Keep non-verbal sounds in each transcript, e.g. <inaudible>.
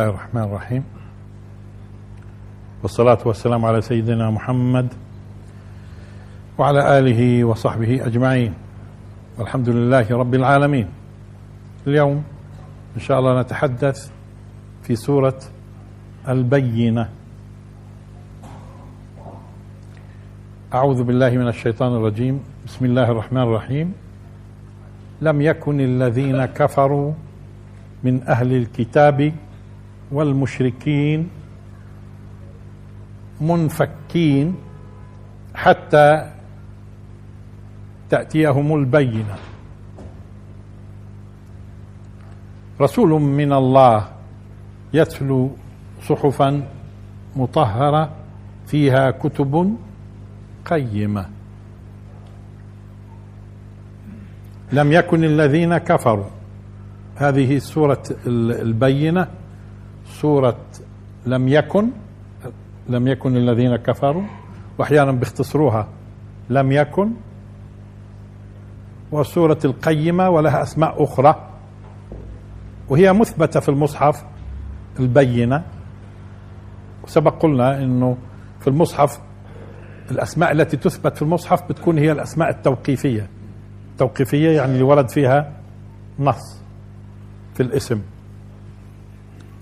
الله الرحمن الرحيم والصلاة والسلام على سيدنا محمد وعلى آله وصحبه أجمعين والحمد لله رب العالمين اليوم إن شاء الله نتحدث في سورة البينة أعوذ بالله من الشيطان الرجيم بسم الله الرحمن الرحيم لم يكن الذين كفروا من أهل الكتاب والمشركين منفكين حتى تأتيهم البينة. رسول من الله يتلو صحفا مطهرة فيها كتب قيمة. لم يكن الذين كفروا. هذه سورة البينة. سورة لم يكن لم يكن الذين كفروا وأحيانا بيختصروها. لم يكن وسورة القيمة ولها أسماء أخرى. وهي مثبتة في المصحف البينة. وسبق قلنا إنه في المصحف الأسماء التي تثبت في المصحف بتكون هي الأسماء التوقيفية. توقيفية يعني اللي ورد فيها نص في الاسم.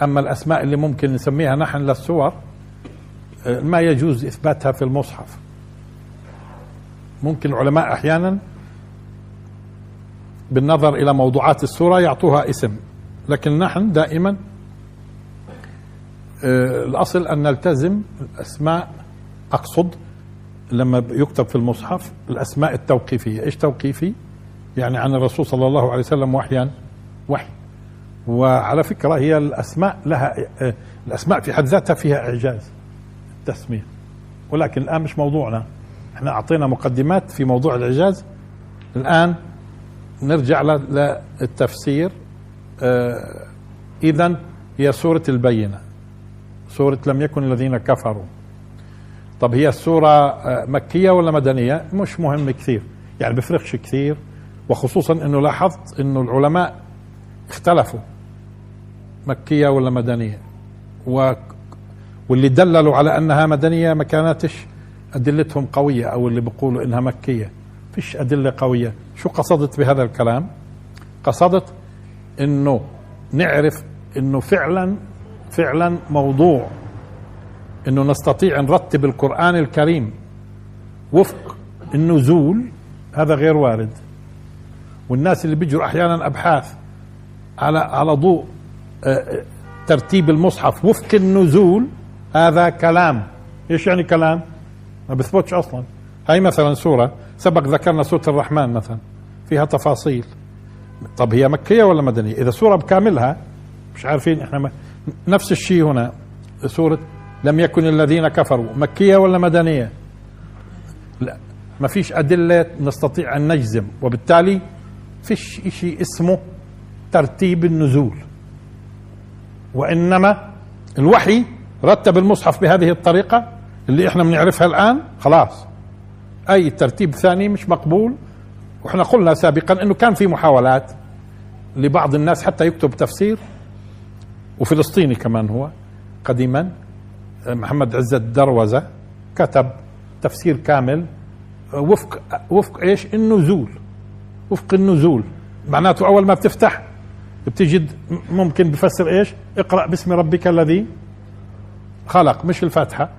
أما الأسماء اللي ممكن نسميها نحن للصور آه، ما يجوز إثباتها في المصحف. ممكن العلماء أحيانا بالنظر إلى موضوعات السورة يعطوها اسم لكن نحن دائما آه، الأصل أن نلتزم الأسماء أقصد لما يكتب في المصحف الأسماء التوقيفية. إيش توقيفي؟ يعني عن الرسول صلى الله عليه وسلم وحيا وحي. وعلى فكرة هي الأسماء لها الأسماء في حد ذاتها فيها إعجاز التسمية ولكن الآن مش موضوعنا. إحنا أعطينا مقدمات في موضوع الإعجاز. الآن نرجع للتفسير. آه إذا هي سورة البينة. سورة لم يكن الذين كفروا. طب هي السورة آه، مكية ولا مدنية؟ مش مهم كثير. يعني بفرقش كثير. وخصوصا إنه لاحظت إنه العلماء اختلفوا. مكية ولا مدنية؟ و واللي دللوا على أنها مدنية ما كانتش أدلتهم قوية أو اللي بيقولوا إنها مكية. فيش أدلة قوية. شو قصدت بهذا الكلام؟ قصدت إنه نعرف إنه فعلا فعلا موضوع. إنه نستطيع نرتب القرآن الكريم وفق النزول هذا غير وارد. والناس اللي بيجروا أحيانا أبحاث على على ضوء ترتيب المصحف وفق النزول هذا كلام. إيش يعني كلام؟ ما بثبتش أصلا. هاي مثلا سورة سبق ذكرنا سورة الرحمن مثلا فيها تفاصيل. طب هي مكية ولا مدنية؟ إذا سورة بكاملها مش عارفين إحنا ما نفس الشيء هنا. سورة لم يكن الذين كفروا. مكية ولا مدنية؟ لا. ما فيش أدلة نستطيع أن نجزم. وبالتالي فيش شيء اسمه ترتيب النزول. وإنما الوحي رتب المصحف بهذه الطريقة اللي إحنا بنعرفها الآن خلاص. أي ترتيب ثاني مش مقبول. وإحنا قلنا سابقا إنه كان في محاولات لبعض الناس حتى يكتب تفسير وفلسطيني كمان هو قديما محمد عزت دروزة كتب تفسير كامل وفق وفق إيش؟ النزول. وفق النزول. معناته أول ما بتفتح بتجد ممكن بفسر إيش؟ اقرأ باسم ربك الذي خلق مش الفاتحة.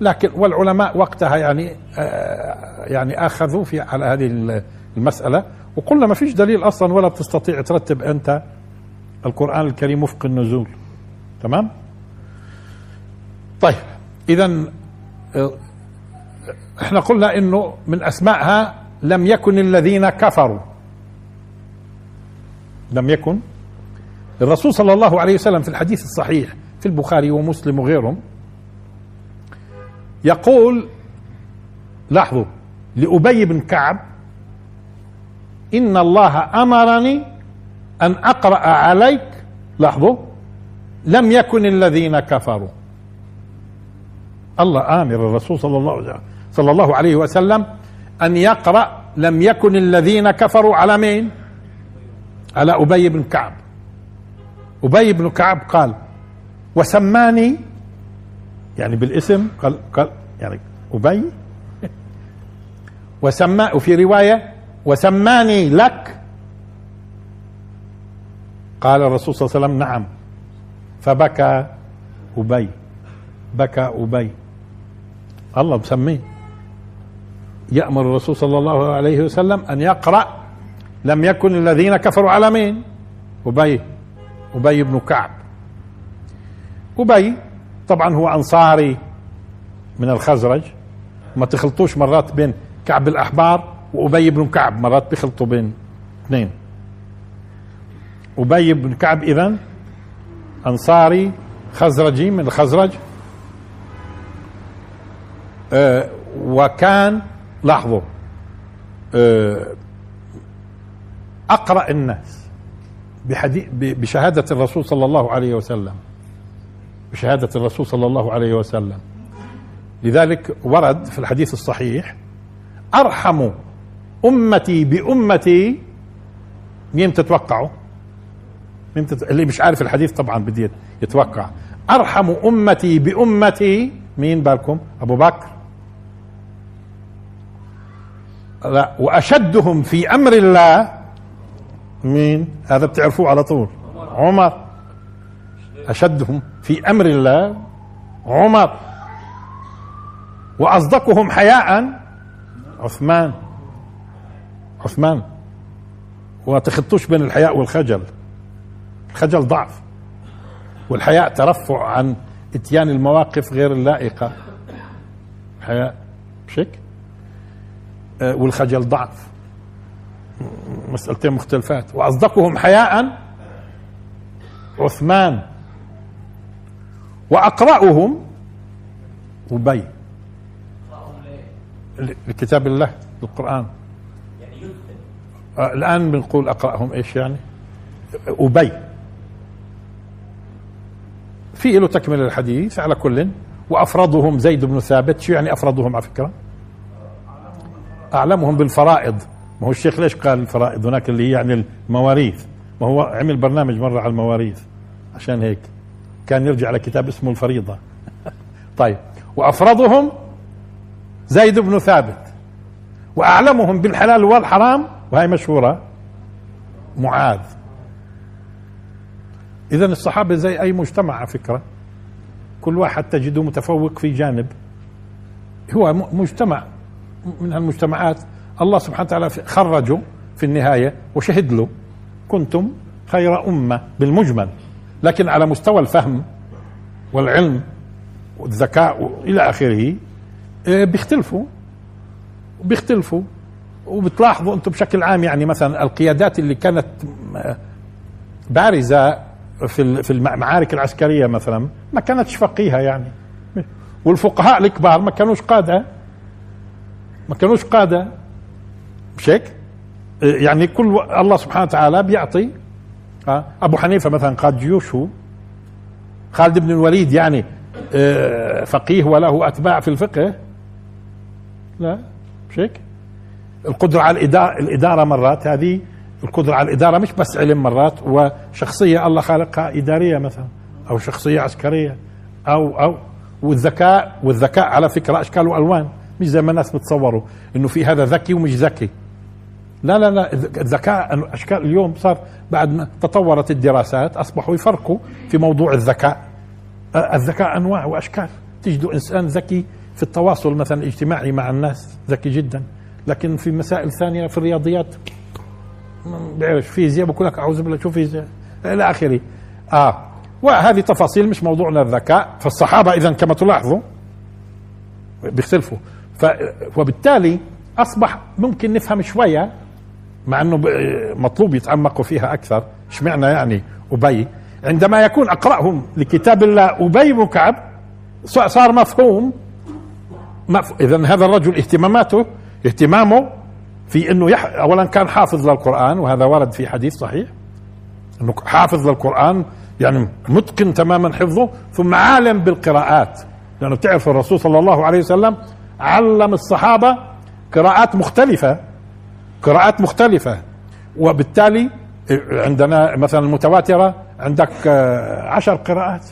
لكن والعلماء وقتها يعني آه يعني آخذوا في على هذه المسألة. وقلنا ما فيش دليل أصلا ولا بتستطيع ترتب أنت القرآن الكريم وفق النزول. تمام؟ طيب اذا آه، إحنا قلنا إنه من اسمائها لم يكن الذين كفروا. لم يكن. الرسول صلى الله عليه وسلم في الحديث الصحيح في البخاري ومسلم وغيرهم يقول لاحظوا لأبي بن كعب إن الله أمرني أن أقرأ عليك. لاحظوا لم يكن الذين كفروا. الله آمر الرسول صلى الله صلى الله عليه وسلم أن يقرأ لم يكن الذين كفروا على مين؟ على أبي بن كعب؟ أبي بن كعب قال وسماني؟ يعني بالاسم قال قال يعني أبي؟ وسما وفي رواية وسماني لك؟ قال الرسول صلى الله عليه وسلم نعم. فبكى أبي بكى أبي. الله مسميه. يأمر الرسول صلى الله عليه وسلم أن يقرأ لم يكن الذين كفروا على مين؟ أبي أبي بن كعب. أبي طبعا هو أنصاري من الخزرج. ما تخلطوش مرات بين كعب الأحبار وأبي بن كعب مرات بيخلطوا بين اثنين. أبي بن كعب إذا أنصاري خزرجي من الخزرج. أه وكان لاحظوا أه أقرأ الناس بشهادة الرسول صلى الله عليه وسلم. بشهادة الرسول صلى الله عليه وسلم. لذلك ورد في الحديث الصحيح أرحم أمتي بأمتي. مين تتوقعوا مين تت... اللي مش عارف الحديث طبعا بدي يتوقع. أرحم أمتي بأمتي. مين بالكم؟ أبو بكر. لا وأشدهم في أمر الله مين؟ هذا بتعرفوه على طول. عمر. أشدهم في أمر الله. عمر. وأصدقهم حياء. عثمان. عثمان. وما تخطوش بين الحياء والخجل. الخجل ضعف. والحياء ترفع عن إتيان المواقف غير اللائقة. الحياء. مش هيك آه، والخجل ضعف. مسألتين مختلفات. وأصدقهم حياء عثمان. وأقرأهم أبي. لكتاب الله القرآن آه الآن بنقول أقرأهم إيش يعني؟ أبي. في له تكمل الحديث على كل. وأفرضهم زيد بن ثابت. شو يعني أفرضهم على فكرة؟ أعلمهم بالفرائض. ما هو الشيخ ليش قال الفرائض هناك اللي هي يعني المواريث. ما هو عمل برنامج مرة على المواريث. عشان هيك كان يرجع لكتاب اسمه الفريضة. <laughs> طيب. وأفرضهم زيد بن ثابت. وأعلمهم بالحلال والحرام. وهي مشهورة. معاذ. إذا الصحابة زي أي مجتمع على فكرة. كل واحد تجده متفوق في جانب. هو مجتمع. من المجتمعات الله سبحانه وتعالى خرجه في النهاية وشهد له. كنتم خير أمة بالمجمل. لكن على مستوى الفهم والعلم والذكاء والى آخره آه، بيختلفوا. بيختلفوا. وبتلاحظوا أنتم بشكل عام يعني مثلا القيادات اللي كانت آه، بارزة في في المعارك العسكرية مثلا ما كانتش فقيهة يعني. والفقهاء الكبار ما كانوش قادة. ما كانوش قادة. مش هيك؟ آه، يعني كل الله سبحانه وتعالى بيعطي أبو حنيفة مثلا قاد جيوشه خالد بن الوليد يعني آه، فقيه وله أتباع في الفقه لا مش هيك القدرة على الإدارة مرات هذه القدرة على الإدارة مش بس علم مرات وشخصية الله خالقها إدارية مثلا أو شخصية عسكرية أو أو والذكاء والذكاء على فكرة أشكال وألوان مش زي ما الناس بتصوروا إنه في هذا ذكي ومش ذكي لا لا لا الذكاء أشكال اليوم صار بعد ما تطورت الدراسات أصبحوا يفرقوا في موضوع الذكاء. الذكاء أنواع وأشكال. تجدوا إنسان ذكي في التواصل مثلا الاجتماعي مع الناس ذكي جدا. لكن في مسائل ثانية في الرياضيات ما بيعرفش فيزياء بقول لك أعوذ بالله شو فيزياء؟ إلى آخره. آه. وهذه تفاصيل مش موضوعنا الذكاء. فالصحابة اذا كما تلاحظوا بيختلفوا. ف وبالتالي أصبح ممكن نفهم شوية مع انه مطلوب يتعمقوا فيها أكثر. اشمعنى يعني أبي؟ عندما يكون أقرأهم لكتاب الله أبي بن كعب صار مفهوم. مف... اذا هذا الرجل اهتماماته اهتمامه في إنه يح... اولا كان حافظ للقرآن وهذا ورد في حديث صحيح. إنه حافظ للقرآن يعني متقن تماما حفظه ثم عالم بالقراءات. لأنه تعرف الرسول صلى الله عليه وسلم علم الصحابة قراءات مختلفة. قراءات مختلفة. وبالتالي عندنا مثلا المتواترة عندك آه، عشر قراءات.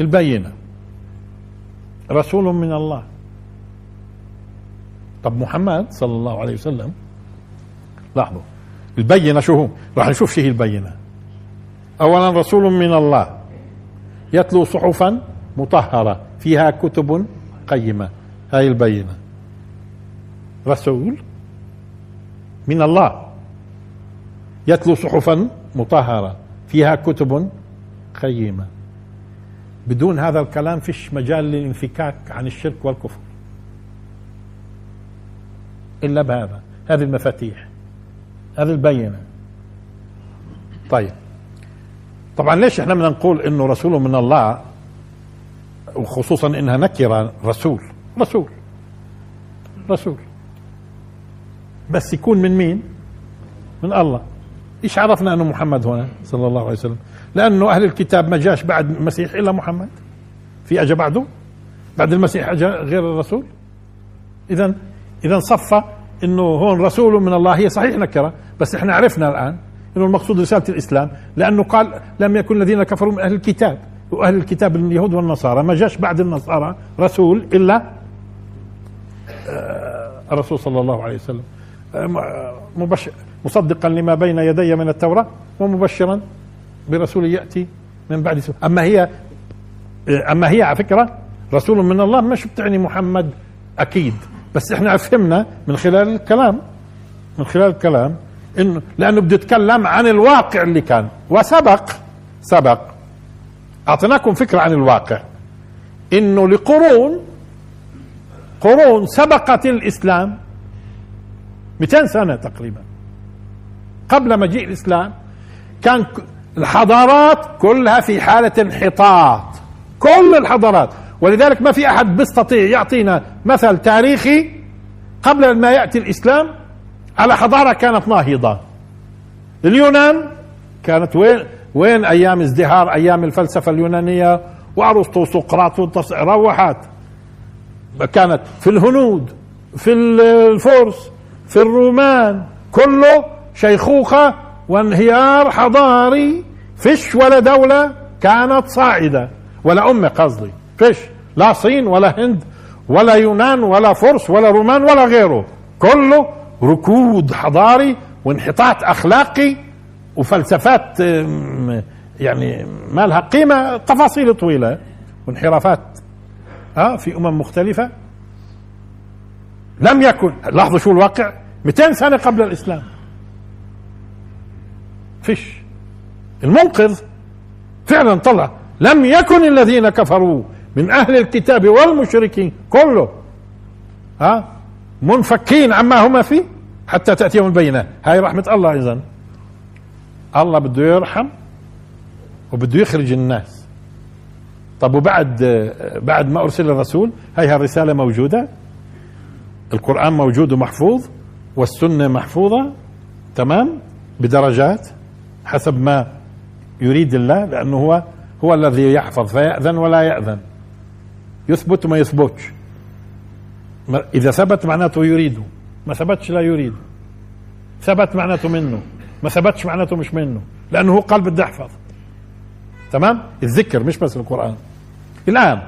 البينة. رسول من الله. طب محمد صلى الله عليه وسلم لاحظوا البينة شو هو؟ راح نشوف شيء البينة. أولا رسول من الله. يتلو صحفا مطهرة فيها كتب قيمة. هاي البينة. رسول من الله. يتلو صحفا مطهرة. فيها كتب قيمة. بدون هذا الكلام فيش مجال للانفكاك عن الشرك والكفر. إلا بهذا. هذه المفاتيح. هذه البينة. طيب. طبعا ليش إحنا بدنا نقول إنه رسول من الله وخصوصا إنها نكرة رسول؟ رسول. رسول. بس يكون من مين؟ من الله. إيش عرفنا أنه محمد هنا صلى الله عليه وسلم؟ لأنه أهل الكتاب ما جاش بعد المسيح إلا محمد. في اجى بعده؟ بعد المسيح اجى غير الرسول؟ اذا اذا صفى إنه هون رسول من الله هي صحيح نكره بس إحنا عرفنا الآن إنه المقصود رسالة الإسلام لأنه قال لم يكن الذين كفروا من أهل الكتاب وأهل الكتاب اليهود والنصارى ما جاش بعد النصارى رسول إلا الرسول صلى الله عليه وسلم. آه، مبشر مصدقا لما بين يدي من التوراة ومبشرا برسول يأتي من بعد سوء. أما هي آه، أما هي على فكرة رسول من الله مش بتعني محمد أكيد. بس إحنا فهمنا من خلال الكلام من خلال الكلام انه لأنه بده يتكلم عن الواقع اللي كان. وسبق سبق أعطيناكم فكرة عن الواقع. إنه لقرون قرون سبقت الإسلام 200 سنة تقريبا. قبل مجيء الإسلام كان الحضارات كلها في حالة انحطاط. كل الحضارات. ولذلك ما في أحد بيستطيع يعطينا مثل تاريخي قبل ما يأتي الإسلام على حضارة كانت ناهضة. اليونان كانت وين وين أيام ازدهار أيام الفلسفة اليونانية؟ وأرسطو وسقراط روحت. كانت في الهنود في الفرس في الرومان كله شيخوخة وانهيار حضاري فيش ولا دولة كانت صاعدة ولا امه قصدي فيش لا صين ولا هند ولا يونان ولا فرس ولا رومان ولا غيره كله ركود حضاري وانحطاط أخلاقي وفلسفات يعني ما لها قيمة تفاصيل طويلة وانحرافات آه في أمم مختلفة. لم يكن لاحظوا شو الواقع؟ 200 سنة قبل الإسلام. فيش. المنقذ فعلا طلع. لم يكن الذين كفروا من أهل الكتاب والمشركين كله. ها منفكين عما هما فيه حتى تأتيهم البينة. هاي رحمة الله اذا الله بده يرحم وبده يخرج الناس. طب وبعد بعد ما أرسل الرسول هاي الرساله موجودة؟ القرآن موجود ومحفوظ والسنة محفوظة تمام؟ بدرجات حسب ما يريد الله لأنه هو هو الذي يحفظ فيأذن ولا يأذن. يثبت وما يثبتش. إذا ثبت معناته يريده ما ثبتش لا يريد. ثبت معناته منه. ما ثبتش معناته مش منه. لأنه هو قال بدي أحفظ تمام؟ الذكر مش بس القرآن. الآن.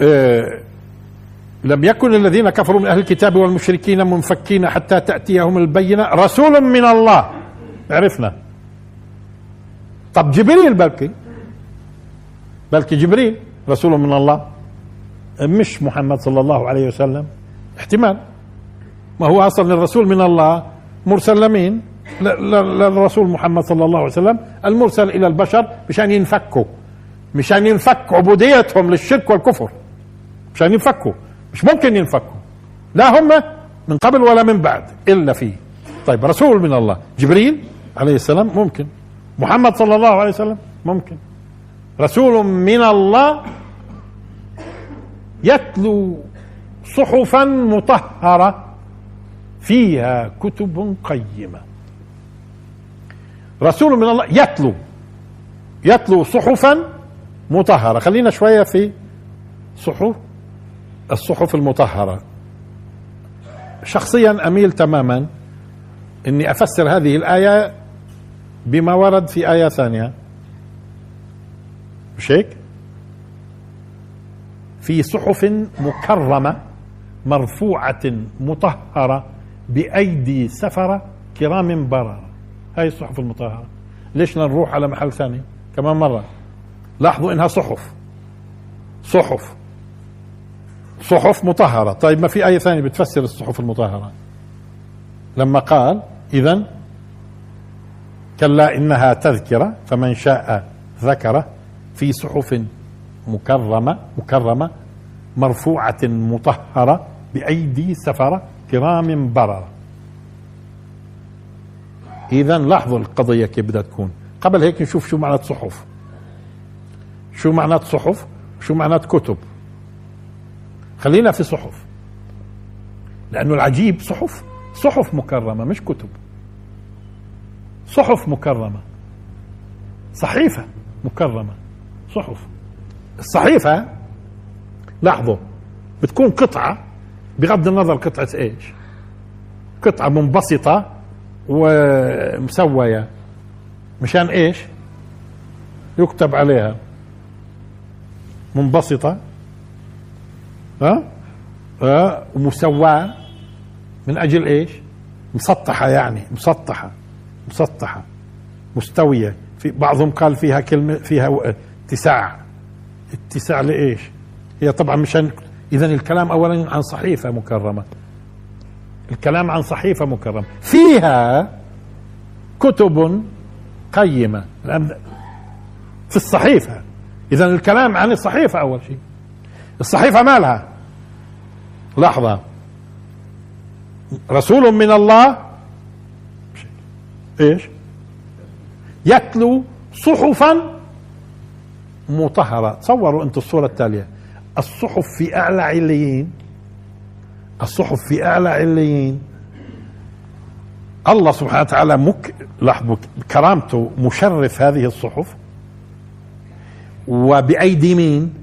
آه لم يكن الذين كفروا من أهل الكتاب والمشركين منفكين حتى تأتيهم البينة رسول من الله. عرفنا. طب جبريل بلكي. بلكي جبريل رسول من الله. مش محمد صلى الله عليه وسلم. احتمال. ما هو أصلا الرسول من الله؟ مرسل لمين للرسول محمد صلى الله عليه وسلم المرسل إلى البشر مشان ينفكوا مشان ينفك عبوديتهم للشرك والكفر. مشان ينفكوا مش ممكن ينفكوا. لا هم من قبل ولا من بعد إلا فيه. طيب رسول من الله جبريل عليه السلام ممكن. محمد صلى الله عليه وسلم ممكن. رسول من الله يتلو صحفا مطهرة فيها كتب قيمة. رسول من الله يتلو يتلو صحفا مطهرة. خلينا شوية في صحف الصحف المطهرة. شخصيا أميل تماما إني أفسر هذه الآية بما ورد في آية ثانية. مش هيك في صحف مكرمة مرفوعة مطهرة بأيدي سفرة كرام بررة. هاي الصحف المطهرة ليش نروح على محل ثاني؟ كمان مرة. لاحظوا إنها صحف. صحف. صحف مطهرة. طيب ما في آية ثانية بتفسر الصحف المطهرة؟ لما قال إذا كلا إنها تذكرة فمن شاء ذكره في صحف مكرمة مكرمة مرفوعة مطهرة بأيدي سفرة كرام بررة. إذا لاحظوا القضية كيف بدها تكون. قبل هيك نشوف شو معنات صحف شو معنات صحف شو معنات كتب خلينا في صحف. لأنه العجيب صحف. صحف مكرمة مش كتب. صحف مكرمة. صحيفة مكرمة. صحف. الصحيفة لاحظوا بتكون قطعة بغض النظر قطعة إيش. قطعة منبسطة ومسوية. مشان إيش؟ يكتب عليها. منبسطة. ها؟ أه؟ ومسواة. من أجل إيش؟ مسطحة يعني. مسطحة. مسطحة. مستوية. في بعضهم قال فيها كلمة فيها اتساع. اتساع لإيش؟ هي طبعا مشان اذا الكلام اولا عن صحيفة مكرمة. الكلام عن صحيفة مكرمة. فيها كتب قيمة. في الصحيفة. إذا الكلام عن الصحيفة أول شيء. الصحيفة مالها لحظة. رسول من الله؟ إيش؟ يتلو صحفا مطهرة. تصوروا أنتم الصورة التالية. الصحف في أعلى عليين. الصحف في أعلى عليين. الله سبحانه وتعالى مك لاحظوا كرامته مشرف هذه الصحف. وبأيدي مين؟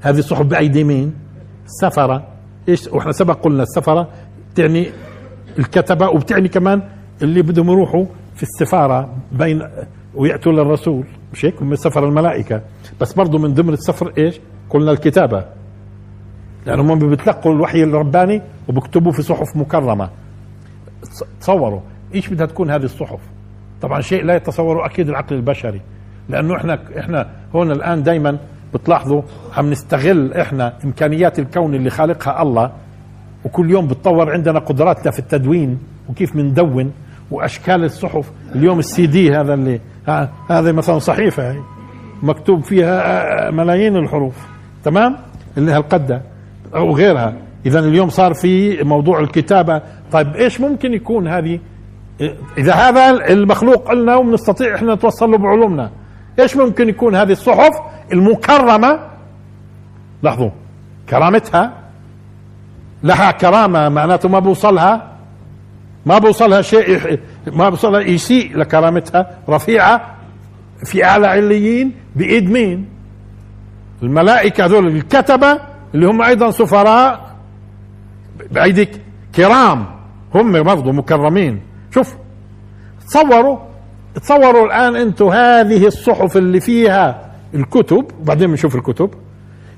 هذه الصحف بأيدي مين؟ سفرة. إيش؟ وإحنا سبق قلنا السفرة تعني الكتبة وبتعني كمان اللي بدهم يروحوا في السفارة بين ويأتوا للرسول. مش هيك؟ من سفر الملائكة. بس برضه من ضمن السفر إيش؟ قلنا الكتابة. لأنهم هم بيتلقوا الوحي الرباني وبكتبوا في صحف مكرمة. تصوروا إيش بدها تكون هذه الصحف؟ طبعا شيء لا يتصوره أكيد العقل البشري. لأنه إحنا إحنا هون الآن دائما بتلاحظوا عم نستغل إحنا إمكانيات الكون اللي خالقها الله وكل يوم بتطور عندنا قدراتنا في التدوين وكيف بندون وأشكال الصحف. اليوم السي دي هذا اللي هذا مثلا صحيفة هي مكتوب فيها ملايين الحروف. تمام؟ اللي هالقد أو غيرها. اذا اليوم صار في موضوع الكتابة. طيب إيش ممكن يكون هذه؟ إذا هذا المخلوق قلنا وبنستطيع إحنا نتوصل له بعلومنا إيش ممكن يكون هذه الصحف المكرمة؟ لاحظوا كرامتها؟ لها كرامة معناته ما بوصلها ما بوصلها شيء ما بوصلها يسيء لكرامتها رفيعة في أعلى عليين بإيد مين؟ الملائكة هذول الكتبة اللي هم أيضا سفراء بايدي كرام هم برضه مكرمين. شوف تصوروا تصوروا الآن أنتم هذه الصحف اللي فيها الكتب وبعدين بنشوف الكتب.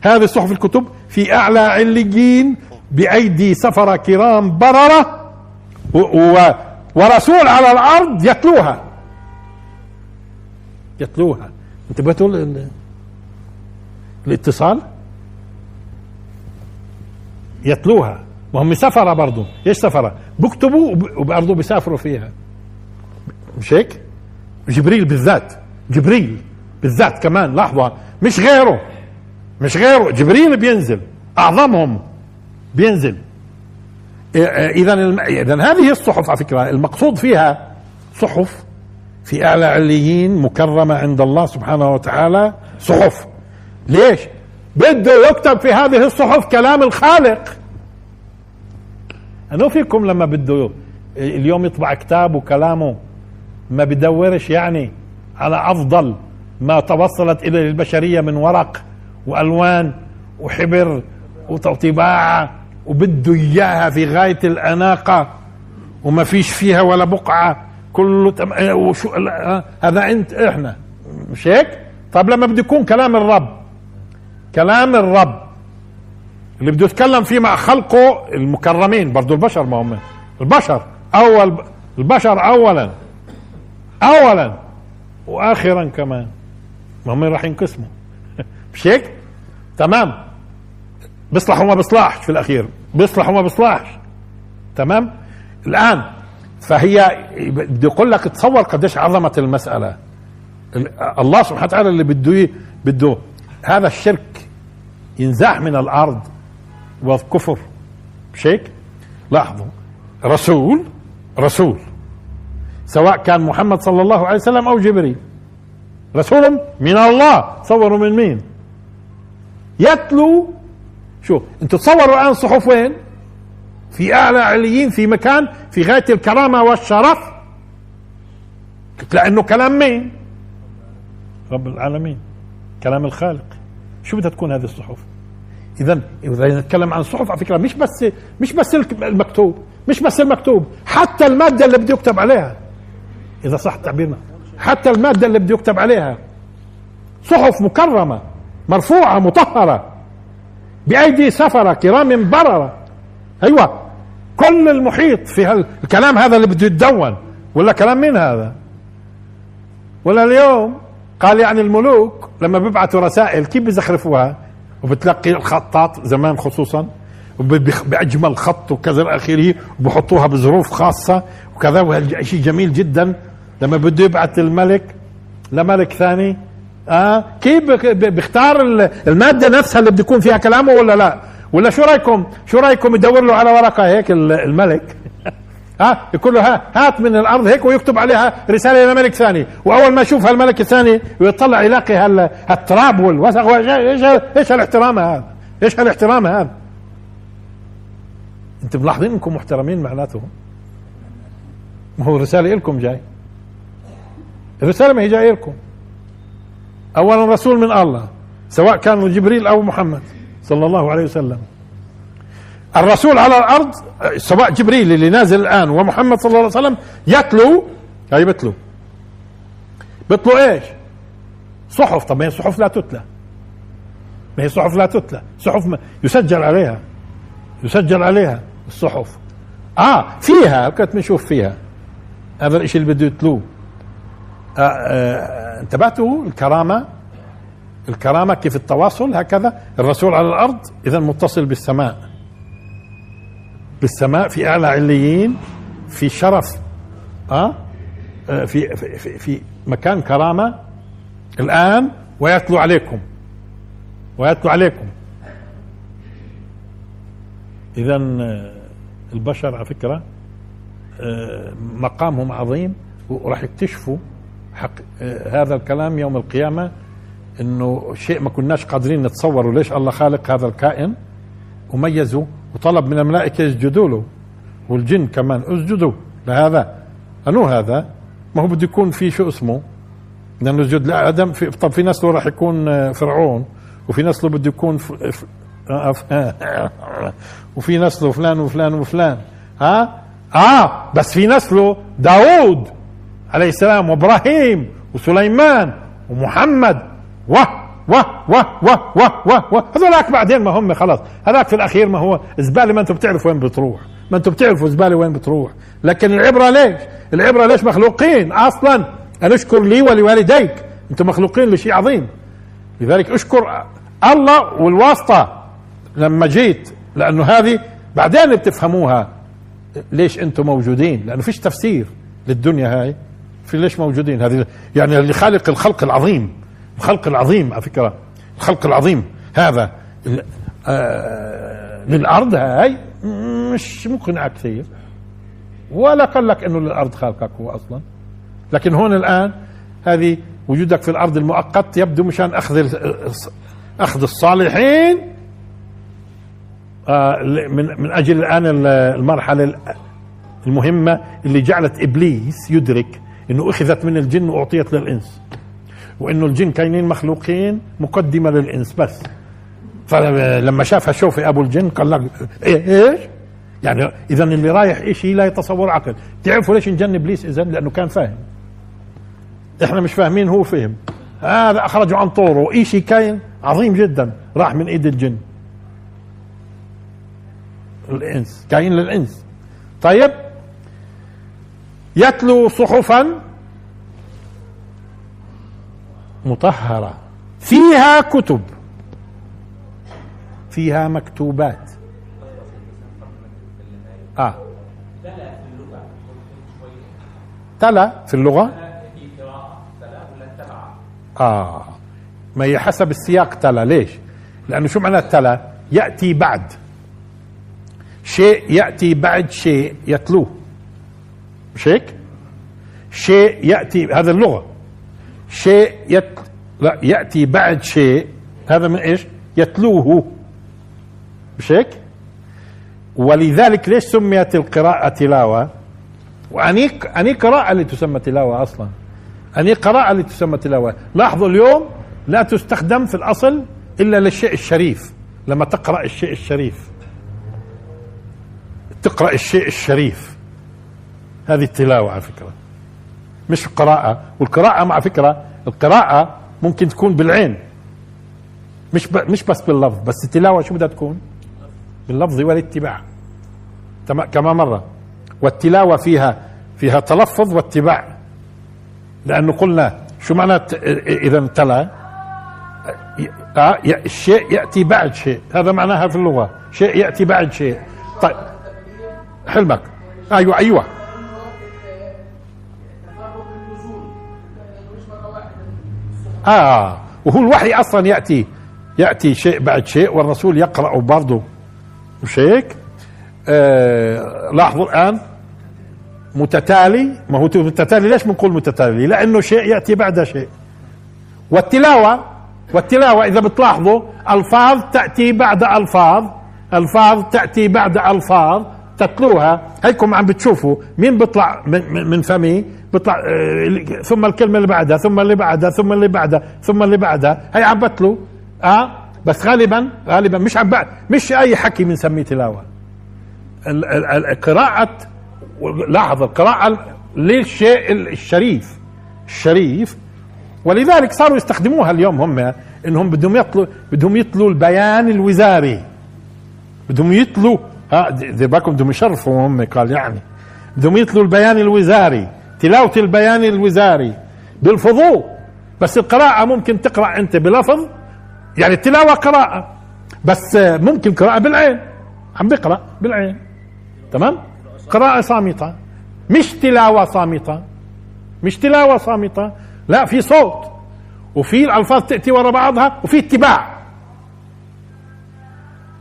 هذه الصحف الكتب في أعلى عليين بأيدي سفره كرام بررة ورسول على الأرض يتلوها. يتلوها. انتبهتوا الاتصال؟ يتلوها. وهم سفرة برضو. إيش سفرة بكتبوا وبرضو بيسافروا فيها. مش هيك؟ جبريل بالذات. جبريل بالذات كمان. لاحظوا مش غيره. مش غيره. جبريل بينزل. أعظمهم بينزل. اذا اذا هذه الصحف على فكرة المقصود فيها صحف في إعلى عليين مكرمة عند الله سبحانه وتعالى. صحف. ليش؟ بده يكتب في هذه الصحف كلام الخالق. انه فيكم لما بده اليوم يطبع كتاب وكلامه ما بدورش يعني على أفضل ما توصلت إليه البشريه من ورق وألوان وحبر وطباعه وبده إياها في غاية الأناقة وما فيش فيها ولا بقعة. كله تم... إيه، وشو هذا انت إحنا. مش هيك؟ طب لما بده يكون كلام الرب. كلام الرب اللي بده يتكلم فيه مع خلقه المكرمين برضو البشر ما هم. البشر أول البشر اولا. اولا. واخرا كمان. ما هم راح ينقسموا. <laughs> مش هيك؟ تمام. بيصلح وما بيصلحش في الأخير. بيصلح وما بيصلحش. تمام؟ الآن فهي بدي أقول لك تصور قديش عظمت المسألة. الله سبحانه وتعالى اللي بده بده هذا الشرك ينزاح من الأرض والكفر. مش هيك؟ لاحظوا. رسول رسول. سواء كان محمد صلى الله عليه وسلم أو جبريل. رسول من الله. تصوروا من مين؟ يتلو. شو أنتوا تصوروا الآن صحف وين؟ في أعلى عليين في مكان في غاية الكرامة والشرف. لأنه كلام مين؟ رب العالمين. كلام الخالق. شو بدها تكون هذه الصحف؟ إذا اذا نتكلم عن الصحف على فكرة مش بس مش بس المكتوب مش بس المكتوب حتى المادة اللي بده يكتب عليها. إذا صح تعبيرنا. حتى المادة اللي بده يكتب عليها. صحف مكرمة مرفوعة مطهرة بأيدي سفرة كرام بررة. أيوه. كل المحيط في الكلام هذا اللي بده يتدون ولا كلام مين هذا؟ ولا اليوم قال يعني الملوك لما بيبعثوا رسائل كيف بيزخرفوها؟ وبتلقي الخطاط زمان خصوصا بأجمل خط وكذا إلى اخره وبحطوها بظروف خاصة وكذا وشيء جميل جدا. لما بده يبعث الملك لملك ثاني آه كيف بيختار المادة نفسها اللي بده يكون فيها كلامه ولا لا؟ ولا شو رأيكم؟ شو رأيكم يدور له على ورقة هيك الملك؟ ها؟ يقول له هات من الأرض هيك ويكتب عليها رسالة إلى ملك ثاني. وأول ما يشوف هالملك الثاني ويطلع يلاقي هالتراب والوسخ إيش إيش هالاحترام هذا؟ إيش هالاحترام هذا؟ أنتم ملاحظين إنكم محترمين معناته ما هو الرساله لكم جاي. الرسالة ما هي جاية لكم اولا رسول من الله سواء كان جبريل أو محمد صلى الله عليه وسلم. الرسول على الأرض سواء جبريل اللي نازل الآن ومحمد صلى الله عليه وسلم يتلو هاي بتلو. بتلو إيش؟ صحف. طب ما هي صحف لا تتلى. ما هي صحف لا تتلى. صحف ما يسجل عليها. يسجل عليها الصحف. آه فيها كنت بنشوف فيها. هذا الشيء اللي بده يتلوه. آه آه انتبهتوا؟ الكرامة. الكرامة كيف التواصل؟ هكذا. الرسول على الأرض اذا متصل بالسماء. بالسماء في أعلى عليين في شرف آه, آه في, في في مكان كرامة. الآن ويتلو عليكم ويتلو عليكم. اذا آه، البشر على فكرة آه، مقامهم عظيم وراح يكتشفوا حق هذا الكلام يوم القيامة إنه شيء ما كناش قادرين نتصوره. ليش الله خالق هذا الكائن؟ وميزه وطلب من الملائكة يسجدوا له والجن كمان اسجدوا لهذا. أنو هذا؟ ما هو بده يكون في شو اسمه؟ بدنا نسجد لآدم. في طب في نسله راح يكون فرعون وفي نسله بده يكون ف... ف... <laughs> وفي نسله فلان وفلان وفلان. ها؟ آه بس في نسله داوود عليه السلام وإبراهيم وسليمان ومحمد. و و و و و و و هذولاك بعدين ما هم خلاص. هذاك في الأخير ما هو زبالة ما أنتم بتعرفوا وين بتروح. ما أنتم بتعرفوا زبالة وين بتروح. لكن العبرة ليش؟ العبرة ليش مخلوقين؟ أصلا أن اشكر لي ولوالديك. أنتم مخلوقين لشيء عظيم. لذلك اشكر الله والواسطة. لما جيت لأنه هذه بعدين بتفهموها. ليش أنتم موجودين؟ لأنه فيش تفسير للدنيا هاي. في ليش موجودين؟ هذه يعني اللي خالق الخلق العظيم. الخلق العظيم على فكرة. الخلق العظيم. هذا آه للارض هاي مش مقنعه كثير. ولا قال لك إنه للأرض خالقك هو أصلا. لكن هون الآن هذه وجودك في الأرض المؤقت يبدو مشان أخذ أخذ الصالحين. آه من من أجل الآن المرحلة المهمة اللي جعلت إبليس يدرك إنه أخذت من الجن وأعطيت للإنس. وإنه الجن كاينين مخلوقين مقدمة للإنس بس. فلما شافها شوفي أبو الجن قال لك إيه إيش؟ يعني اذا اللي رايح شيء لا يتصور عقل. تعرفوا ليش انجن إبليس اذا لأنه كان فاهم. إحنا مش فاهمين هو فهم. هذا آه أخرجه عن طوره. شيء كاين؟ عظيم جدا. راح من إيد الجن. الإنس. كاين للإنس. طيب. يتلو صحفا مطهرة. فيها كتب. فيها مكتوبات. آه. تلا في اللغة. آه. ما هي حسب السياق تلا. ليش؟ لأنه شو معنى تلا؟ يأتي بعد. شيء يأتي بعد شيء يتلوه. مش هيك؟ شيء يأتي هذا اللغة. شيء يت لا يأتي بعد شيء. هذا من إيش؟ يتلوه. مش هيك؟ ولذلك ليش سميت القراءة تلاوة؟ وأني أني قراءة اللي تسمى تلاوة أصلا. أني قراءة اللي تسمى تلاوة. لاحظوا اليوم لا تستخدم في الأصل إلا للشيء الشريف. لما تقرأ الشيء الشريف. تقرأ الشيء الشريف. هذه التلاوة على فكرة. مش قراءة والقراءة مع فكرة القراءة ممكن تكون بالعين. مش مش بس باللفظ بس التلاوة شو بدها تكون؟ باللفظ والاتباع. كما مرة. والتلاوة فيها فيها تلفظ واتباع. لأنه قلنا شو معنى إذا تلا آه، الشيء يأتي بعد شيء. هذا معناها في اللغة. شيء يأتي بعد شيء. طيب. حلمك. أيوة أيوة. آه. وهو الوحي أصلا يأتي يأتي شيء بعد شيء والرسول يقرأ برضه مش هيك آه لاحظوا الآن؟ متتالي؟ ما هو متتالي ليش بنقول متتالي؟ لأنه شيء يأتي بعد شيء. والتلاوة والتلاوة إذا بتلاحظوا ألفاظ تأتي بعد ألفاظ ألفاظ تأتي بعد ألفاظ تتلوها. هيكم عم بتشوفوا مين بيطلع من, من فمي؟ بيطلع آه ثم الكلمة اللي بعدها ثم اللي بعدها ثم اللي بعدها ثم اللي بعدها. هي عم بتلو آه؟ بس غالبا غالبا مش عم مش أي حكي بنسميه تلاوة. القراءة لاحظ القراءة للشيء الشريف الشريف. ولذلك صاروا يستخدموها اليوم هم إنهم بدهم يطلوا بدهم يطلوا البيان الوزاري. بدهم يطلوا ها دي بالكم بدهم يشرفوا هم قال يعني. بدهم يطلوا البيان الوزاري. تلاوة البيان الوزاري بالفضوء بس القراءة ممكن تقرأ أنت بلفظ يعني التلاوة قراءة. بس ممكن قراءة بالعين. عم بيقرأ بالعين. تمام؟ قراءة صامتة. مش تلاوة صامتة. مش تلاوة صامتة. لا في صوت. وفي الألفاظ تأتي وراء بعضها وفي اتباع.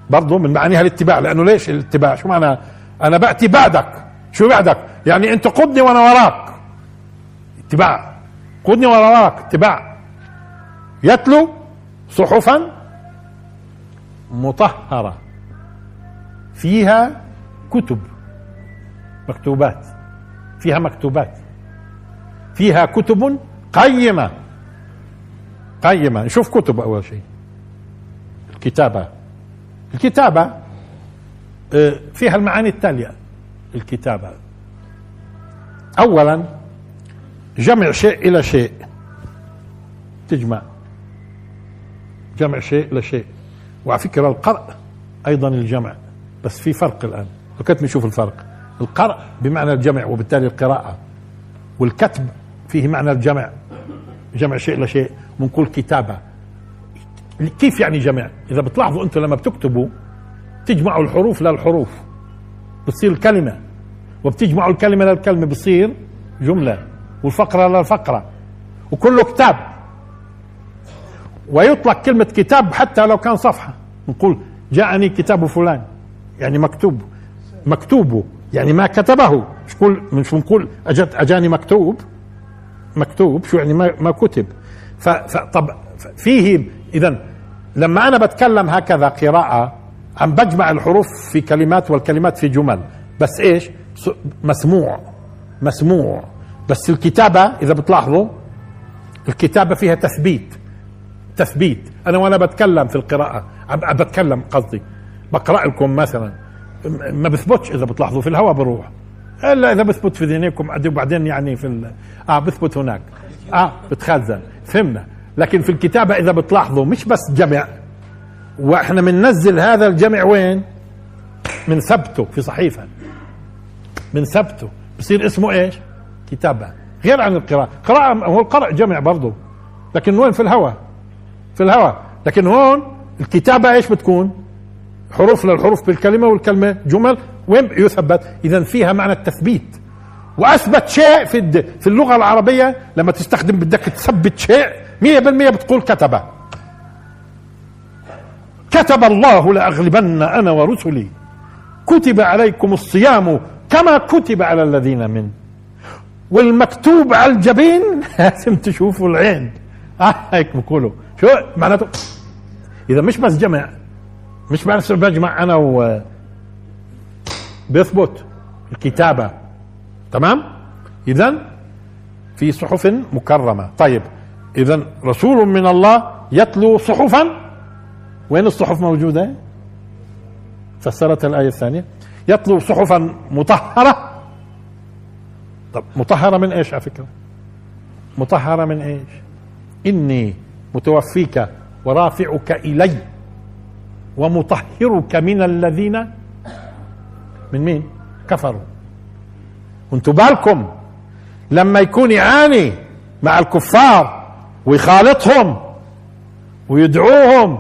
برضه من معانيها الاتباع. لأنه ليش الاتباع؟ شو معنى؟ أنا بأتي بعدك شو بعدك؟ يعني أنت قدني وأنا وراك. اتباع. قدني وأنا وراك اتباع. يتلو صحفا مطهرة. فيها كتب مكتوبات. فيها مكتوبات. فيها كتب قيمة. قيمة. نشوف كتب أول شيء. الكتابة. الكتابة آه، فيها المعاني التالية. الكتابة أولا جمع شيء إلى شيء. تجمع. جمع شيء لشيء وعلى فكرة القرء أيضا الجمع بس في فرق الآن. وكتب نشوف الفرق. القرء بمعنى الجمع وبالتالي القراءة. والكتب فيه معنى الجمع. جمع شيء لشيء بنقول كتابة. كيف يعني جمع؟ إذا بتلاحظوا أنتم لما بتكتبوا تجمعوا الحروف للحروف. بتصير الكلمة. وبتجمعوا الكلمة للكلمة بتصير جملة والفقرة للفقرة وكله كتاب. ويطلق كلمة كتاب حتى لو كان صفحة نقول جاءني كتاب فلان يعني مكتوب مكتوبه يعني ما كتبه. مش كل مش بنقول اجت أجاني مكتوب مكتوب شو يعني ما, ما كتب. فطب فيه إذا لما أنا بتكلم هكذا قراءة عم بجمع الحروف في كلمات والكلمات في جمل بس إيش؟ مسموع مسموع. بس الكتابة إذا بتلاحظوا الكتابة فيها تثبيت تثبيت. أنا وأنا بتكلم في القراءة عم بتكلم قصدي. بقرأ لكم مثلا ما بثبتش إذا بتلاحظوا. في الهواء بروح. إلا إذا بثبت في ذهنكم وبعدين يعني في ال... آه بثبت هناك. آه بتخزن. فهمنا. لكن في الكتابة إذا بتلاحظوا مش بس جمع. وإحنا بننزل هذا الجمع وين؟ من ثبته في صحيفة. من ثبته. بصير اسمه إيش؟ كتابة. غير عن القراءة. قراءة هو القرأ جمع برضه لكن وين؟ في الهواء في الهواء لكن هون الكتابة إيش بتكون؟ حروف للحروف بالكلمة والكلمة. جمل. وين يثبت؟ إذا فيها معنى التثبيت. وأثبت شيء في في اللغة العربية. لما تستخدم بدك تثبت شيء 100% بتقول كتب كتب الله لأغلبن أنا ورسلي. كتب عليكم الصيام كما كتب على الذين من. والمكتوب على الجبين <laughs> لازم تشوفوا العين. آه هيك بقولوا. شو معناته؟ إذا مش بس جمع مش بس بجمع أنا و بيثبت الكتابة. تمام؟ اذا في صحف مكرمة. طيب اذا رسول من الله يتلو صحفا. وين الصحف موجودة؟ فسرت الآية الثانية. يتلو صحفا مطهرة. طب مطهرة من إيش على فكرة؟ مطهرة من إيش؟ إني متوفيك ورافعك إلي ومطهرك من الذين؟ من مين؟ كفروا. وانتوا بالكم لما يكون يعاني مع الكفار ويخالطهم ويدعوهم.